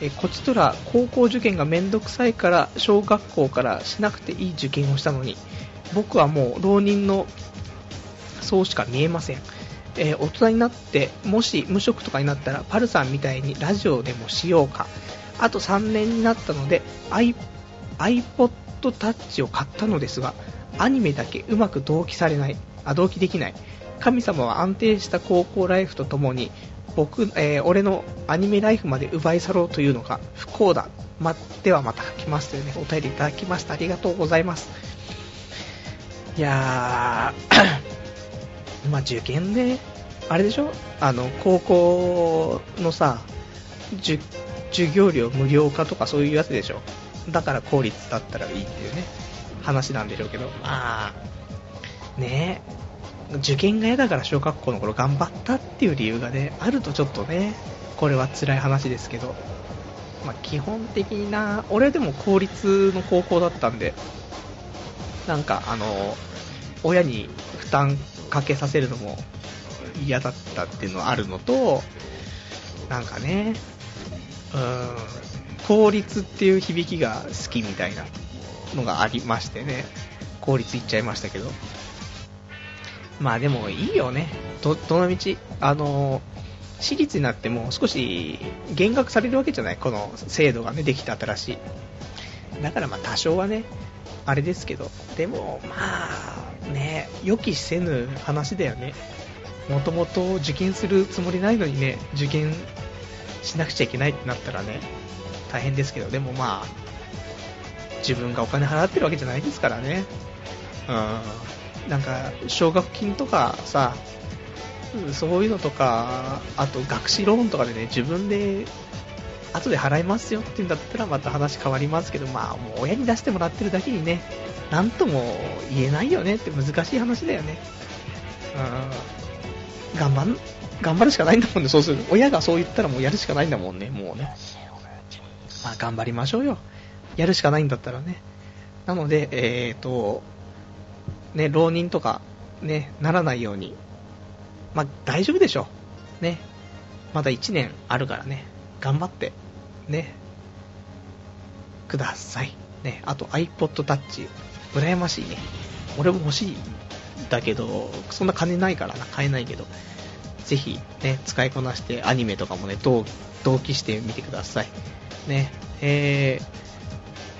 えこちとら高校受験がめんどくさいから小学校からしなくていい受験をしたのに僕はもう浪人のそうしか見えません。えー、大人になってもし無職とかになったらパルさんみたいにラジオでもしようか。あと3年になったので iPod Touch を買ったのですがアニメだけうまく同期されない。あ同期できない。神様は安定した高校ライフとともに僕、えー、俺のアニメライフまで奪い去ろうというのが不幸だ、ま、ではまた来ますというねお便りいただきました。ありがとうございます。いやー [coughs] まあ、受験で、あれでしょ？あの、高校のさ、授業料無料化とかそういうやつでしょ？だから公立だったらいいっていうね、話なんでしょうけど、まあ、ねえ。受験が嫌だから小学校の頃頑張ったっていう理由がね、あるとちょっとね、これは辛い話ですけど、まあ、基本的な、俺でも公立の高校だったんで、なんかあの、親に負担かけさせるのも嫌だったっていうのはあるのと、なんかね、うん、効率っていう響きが好きみたいなのがありましてね、効率いっちゃいましたけど。まあでもいいよね。ど、どのみち、あの、私立になっても少し減額されるわけじゃない？この制度がね、できた新しい。だからまあ多少はね、あれですけど、でもまあね、予期せぬ話だよね。もともと受験するつもりないのにね、受験しなくちゃいけないってなったらね、大変ですけど、でもまあ、自分がお金払ってるわけじゃないですからね。うん。なんか、奨学金とかさ、そういうのとか、あと学資ローンとかでね、自分で後で払いますよって言うんだったらまた話変わりますけど、まあもう親に出してもらってるだけにね、なんとも言えないよねって難しい話だよね。うん。頑張、頑張るしかないんだもんね、そうする。親がそう言ったらもうやるしかないんだもんね、もうね。まあ頑張りましょうよ。やるしかないんだったらね。なので、えーと、ね、浪人とか、ね、ならないように。まあ大丈夫でしょ。ね。まだ1年あるからね。頑張って、ね。ください。ね。あと iPod Touch。羨ましいね。俺も欲しいんだけど、そんな金ないからな。買えないけど。ぜひ、ね、使いこなしてアニメとかもね、同同期してみてください。ね。え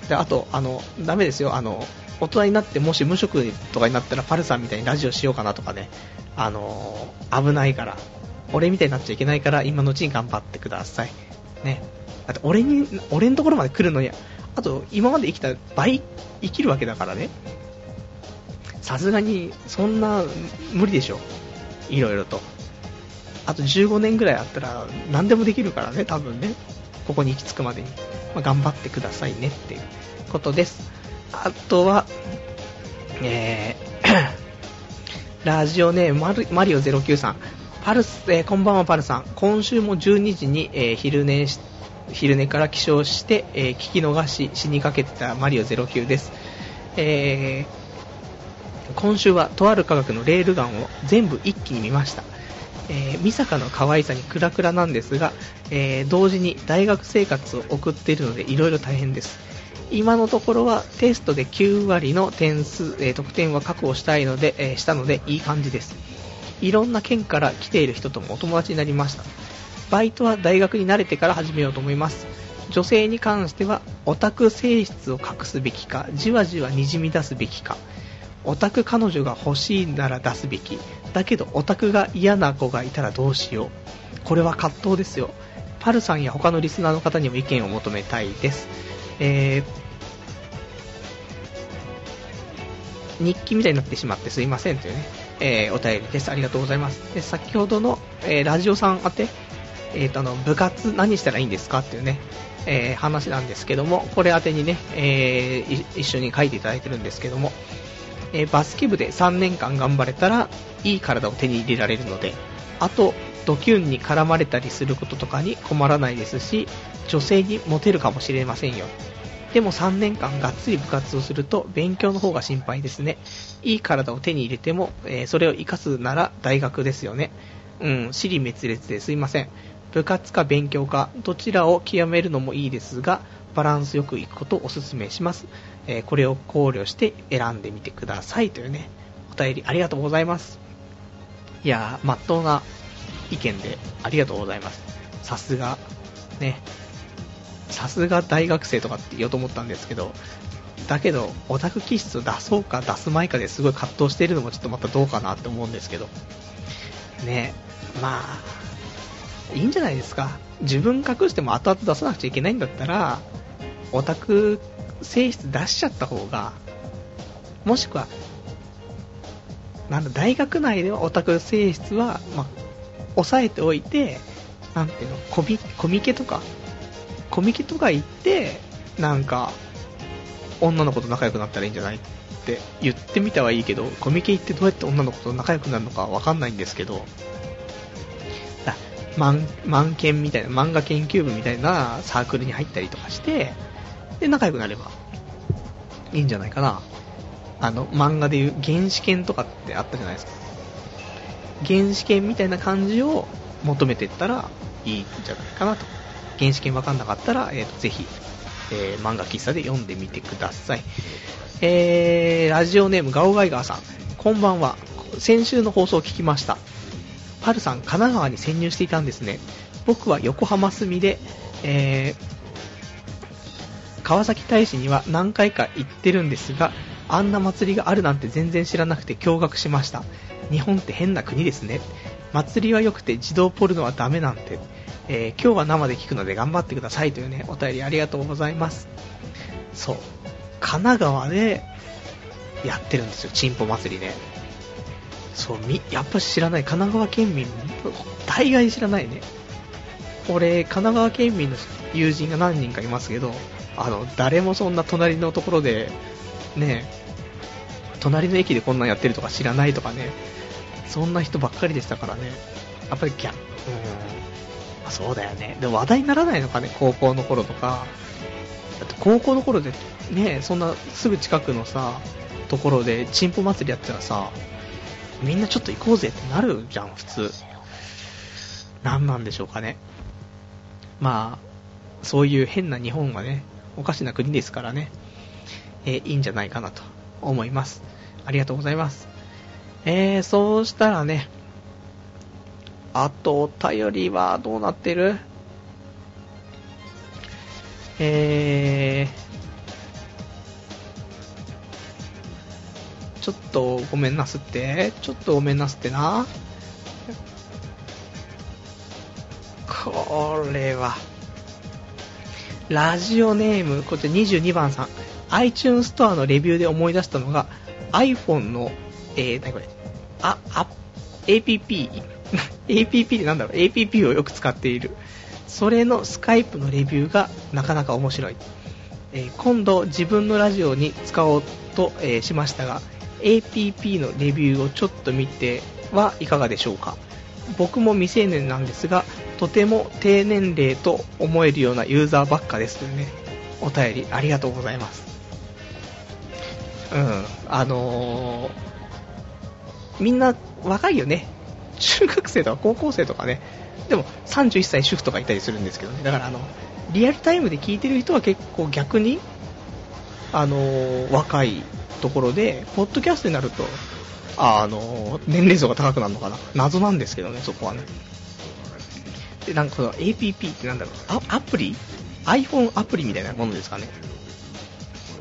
ー、で、あと、あの、ダメですよ。あの、大人になってもし無職とかになったらパルさんみたいにラジオしようかなとかね、あの危ないから、俺みたいになっちゃいけないから今のうちに頑張ってください。ね。だって俺に、俺のところまで来るのに、あと今まで生きた倍生きるわけだからね。さすがにそんな無理でしょ。いろいろと。あと15年ぐらいあったら何でもできるからね、多分ね。ここに行き着くまでに。まあ、頑張ってくださいねっていうことです。あとは、えー、[coughs] ラジオネームマリオ09さん。パルス、えー、こんばんはパルさん。今週も12時に、えー、昼寝し、昼寝から起床して、えー、聞き逃し死にかけてたマリオ09です。えー、今週はとある科学のレールガンを全部一気に見ました。えー、美坂の可愛さにクラクラなんですが、えー、同時に大学生活を送っているので色々大変です。今のところはテストで9割の点数、えー、得点は確保したいので、えしたのでいい感じです。いろんな県から来ている人ともお友達になりました。バイトは大学に慣れてから始めようと思います。女性に関してはオタク性質を隠すべきか、じわじわにじみ出すべきか、オタク彼女が欲しいなら出すべき、だけどオタクが嫌な子がいたらどうしよう。これは葛藤ですよ。パルさんや他のリスナーの方にも意見を求めたいです。えー、日記みたいになってしまってすいませんというね、えー、お便りです。ありがとうございます。で先ほどの、えー、ラジオさん宛て、えーと、あの部活何したらいいんですかっていうね、え、話なんですけども、これ宛てにね、え、一緒に書いていただいてるんですけども、え、バスケ部で3年間頑張れたら、いい体を手に入れられるので、あと、ドキュンに絡まれたりすることとかに困らないですし、女性にモテるかもしれませんよ。でも3年間がっつり部活をすると勉強の方が心配ですね。いい体を手に入れても、えー、それを活かすなら大学ですよね。うん、尻滅裂ですいません。部活か勉強か、どちらを極めるのもいいですが、バランスよくいくことをお勧めします。えー、これを考慮して選んでみてくださいというね、お便りありがとうございます。いやー、まっとうな意見でありがとうございます。さすが、ね、さすが大学生とかって言おうと思ったんですけど、だけど、オタク気質を出そうか出すまいかですごい葛藤しているのもちょっとまたどうかなって思うんですけど、ね、まあ、いいんじゃないですか。自分隠しても後々出さなくちゃいけないんだったら、オタク性質出しちゃった方が、もしくは、なんだ、大学内ではオタク性質は、まあ、抑えておいて、なんていうの、コミコミケとか、コミケとか行って、なんか、女の子と仲良くなったらいいんじゃないって言ってみたはいいけど、コミケ行ってどうやって女の子と仲良くなるのかわかんないんですけど、漫研みたいな、漫画研究部みたいなサークルに入ったりとかして、で、仲良くなればいいんじゃないかな。あの、漫画でいう原始圏とかってあったじゃないですか。原始圏みたいな感じを求めていったらいいんじゃないかなと。原始圏わかんなかったら、えーと、ぜひ、えー、漫画喫茶で読んでみてください。えー、ラジオネームガオガイガーさん。こんばんは。先週の放送を聞きました。パルさん、神奈川に潜入していたんですね。僕は横浜住みで、えー、川崎大使には何回か行ってるんですが、あんな祭りがあるなんて全然知らなくて驚愕しました。日本って変な国ですね。祭りは良くて自動ポルノはダメなんて。えー、今日は生で聞くので頑張ってくださいというね、お便りありがとうございます。そう。神奈川でやってるんですよ、チンポ祭りね。そう、み、やっぱ知らない。神奈川県民、大概知らないね。俺、神奈川県民の友人が何人かいますけど、あの、誰もそんな隣のところで、ね、隣の駅でこんなんやってるとか知らないとかね、そんな人ばっかりでしたからね。やっぱりギャ、うん、まあ、そうだよね。でも話題にならないのかね、高校の頃とか。だって高校の頃で、ね、そんなすぐ近くのさ、ところでチンポ祭りやったらさ、みんなちょっと行こうぜってなるじゃん、普通。何なんでしょうかね。まあ、そういう変な日本はね、おかしな国ですからね、えー、いいんじゃないかなと思います。ありがとうございます。えー、そうしたらね、あと、お便りはどうなってる？えー、ちょっとごめんなすって。ちょっとごめんなすってな。これは。ラジオネーム、こちら22番さん。iTunes ストアのレビューで思い出したのが、iPhone の、えー、なにこれ、あ、あ、APP、APP ってなんだろう、APP をよく使っている。それのスカイプのレビューがなかなか面白い。えー、今度自分のラジオに使おうと、えー、しましたが、APP のレビューをちょっと見てはいかがでしょうか。僕も未成年なんですが、とても低年齢と思えるようなユーザーばっかですというね、お便りありがとうございます。うん、あのー、みんな若いよね。中学生とか高校生とかね、でも31歳主婦とかいたりするんですけどね、だからあの、リアルタイムで聞いてる人は結構逆に、あのー、若いところで、ポッドキャストになると、あのー、年齢層が高くなるのかな。謎なんですけどね、そこはね。で、なんかその APP ってなんだろう、アプリ ?iPhone アプリみたいなものですかね。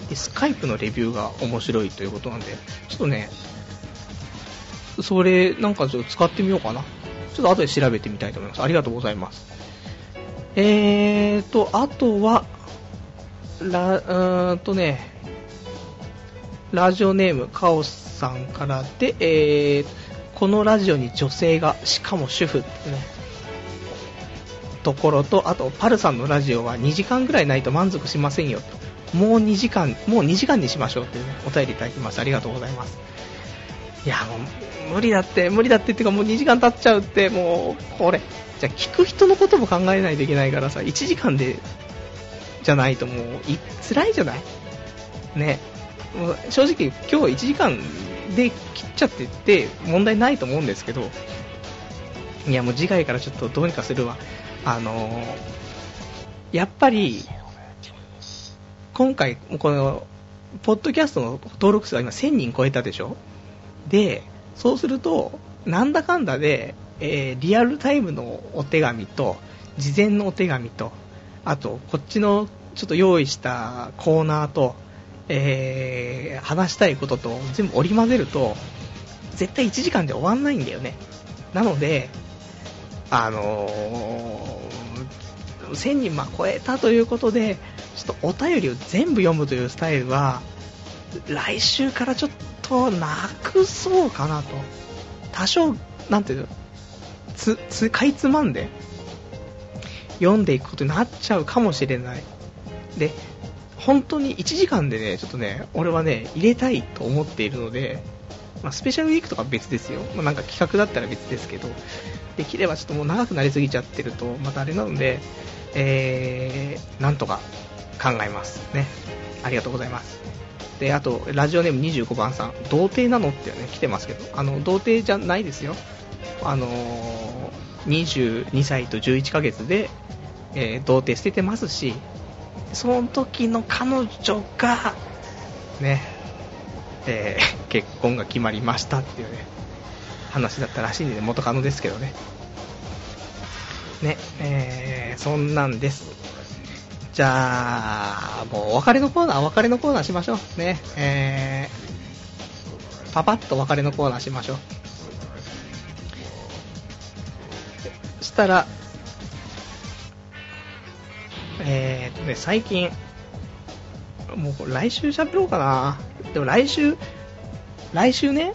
で、スカイプのレビューが面白いということなんで、ちょっとね、それ、なんかちょっと使ってみようかな。ちょっと後で調べてみたいと思います。ありがとうございます。えーと、あとは、ラ、うーんとね、ラジオネーム、カオスさんからで、えー、このラジオに女性が、しかも主婦ってね、ところと、あと、パルさんのラジオは2時間ぐらいないと満足しませんよ。もう2時間、もう2時間にしましょうっていうね、お便りいただきました。ありがとうございます。いや、もう、無理だって、無理だってっていうかもう2時間経っちゃうって、もう、これ、じゃ聞く人のことも考えないといけないからさ、1時間で、じゃないともう、い、辛いじゃない？ね。もう正直、今日1時間で切っちゃってって問題ないと思うんですけど、いやもう次回からちょっとどうにかするわ。あのー、やっぱり、今回、この、ポッドキャストの登録数が今1000人超えたでしょ？で、そうすると、なんだかんだで、えー、リアルタイムのお手紙と、事前のお手紙と、あと、こっちのちょっと用意したコーナーと、えー、話したいことと全部織り交ぜると、絶対1時間で終わんないんだよね。なので、あのー、1000人ま超えたということで、ちょっとお便りを全部読むというスタイルは、来週からちょっととなくそうかなと。多少、なんていうの、つ、つ、かいつまんで、読んでいくことになっちゃうかもしれない。で、本当に1時間でね、ちょっとね、俺はね、入れたいと思っているので、まあ、スペシャルウィークとか別ですよ。まあ、なんか企画だったら別ですけど、できればちょっともう長くなりすぎちゃってると、またあれなので、えー、なんとか考えます。ね。ありがとうございます。で、あと、ラジオネーム25番さん、童貞なのってね、来てますけど、あの、童貞じゃないですよ。あのー、22歳と11ヶ月で、えー、童貞捨ててますし、その時の彼女が、ね、えー、[laughs] 結婚が決まりましたっていうね、話だったらしいんで、元カノですけどね。ね、えー、そんなんです。じゃあ、もうお別れのコーナー、お別れのコーナーしましょう。ね、えー、パパッとお別れのコーナーしましょう。したら、えーとね、最近、もう来週喋ろうかな。でも来週、来週ね、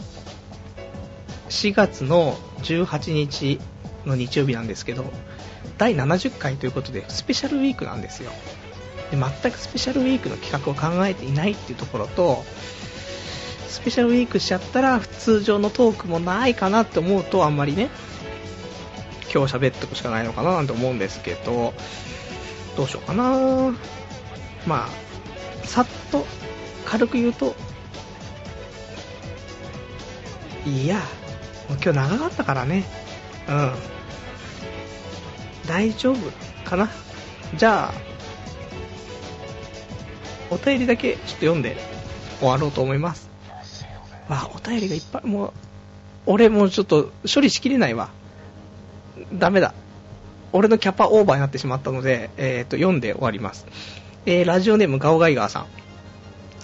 4月の18日の日曜日なんですけど、第70回ということで、スペシャルウィークなんですよ。で全くスペシャルウィークの企画を考えていないっていうところと、スペシャルウィークしちゃったら普、通常のトークもないかなって思うと、あんまりね、今日喋っておくしかないのかななんて思うんですけど、どうしようかなまあ、さっと、軽く言うと、いや、今日長かったからね。うん。大丈夫かな？じゃあ、お便りだけちょっと読んで終わろうと思います。わあ、お便りがいっぱい、もう、俺もうちょっと処理しきれないわ。ダメだ。俺のキャパオーバーになってしまったので、えっ、と、読んで終わります。えー、ラジオネームガオガイガーさん。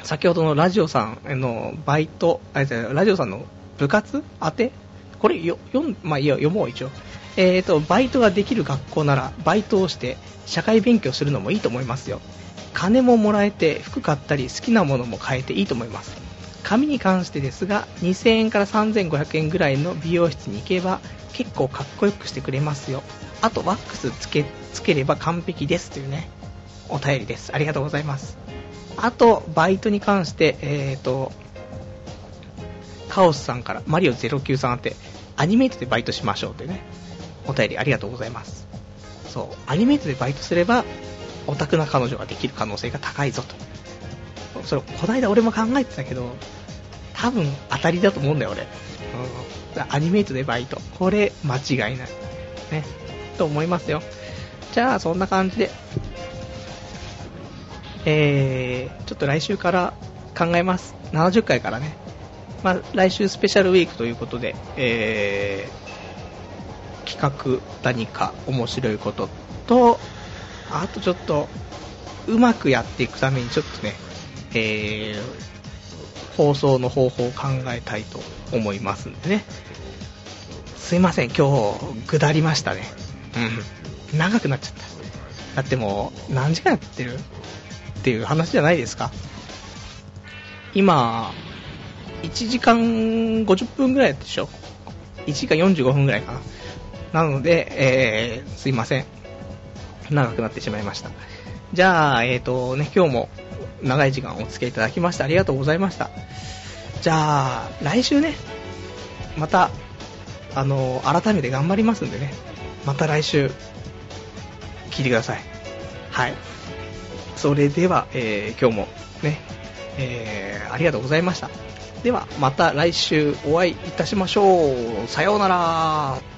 先ほどのラジオさんのバイト、あラジオさんの部活？当て？これよ、読ん、まあいいよ、読もう一応。えーと、バイトができる学校なら、バイトをして、社会勉強するのもいいと思いますよ。金ももらえて、服買ったり、好きなものも買えていいと思います。髪に関してですが、2000円から3500円ぐらいの美容室に行けば、結構かっこよくしてくれますよ。あと、ワックスつけ、つければ完璧ですというね、お便りです。ありがとうございます。あと、バイトに関して、えーと、カオスさんから、マリオ09さんあって、アニメイトでバイトしましょうってね、お便りありがとうございます。そう、アニメイトでバイトすれば、オタクな彼女ができる可能性が高いぞと。それ、こないだ俺も考えてたけど、多分当たりだと思うんだよ、俺。うん、アニメイトでバイト。これ、間違いない。ね。と思いますよ。じゃあ、そんな感じで、えー、ちょっと来週から考えます。70回からね。まあ、来週スペシャルウィークということで、えー、企画何か面白いことと、あとちょっと、うまくやっていくためにちょっとね、えー、放送の方法を考えたいと思いますんでね。すいません、今日、ぐだりましたね。うん。長くなっちゃった。だってもう、何時間やってるっていう話じゃないですか。今、1時間50分ぐらいでしょ ?1 時間45分ぐらいかな。なので、えー、すいません。長くなってしまいました。じゃあ、えーとね、今日も長い時間お付き合いいただきましてありがとうございました。じゃあ、来週ね、また、あの、改めて頑張りますんでね、また来週、聞いてください。はい。それでは、えー、今日もね、えー、ありがとうございました。では、また来週お会いいたしましょう。さようなら。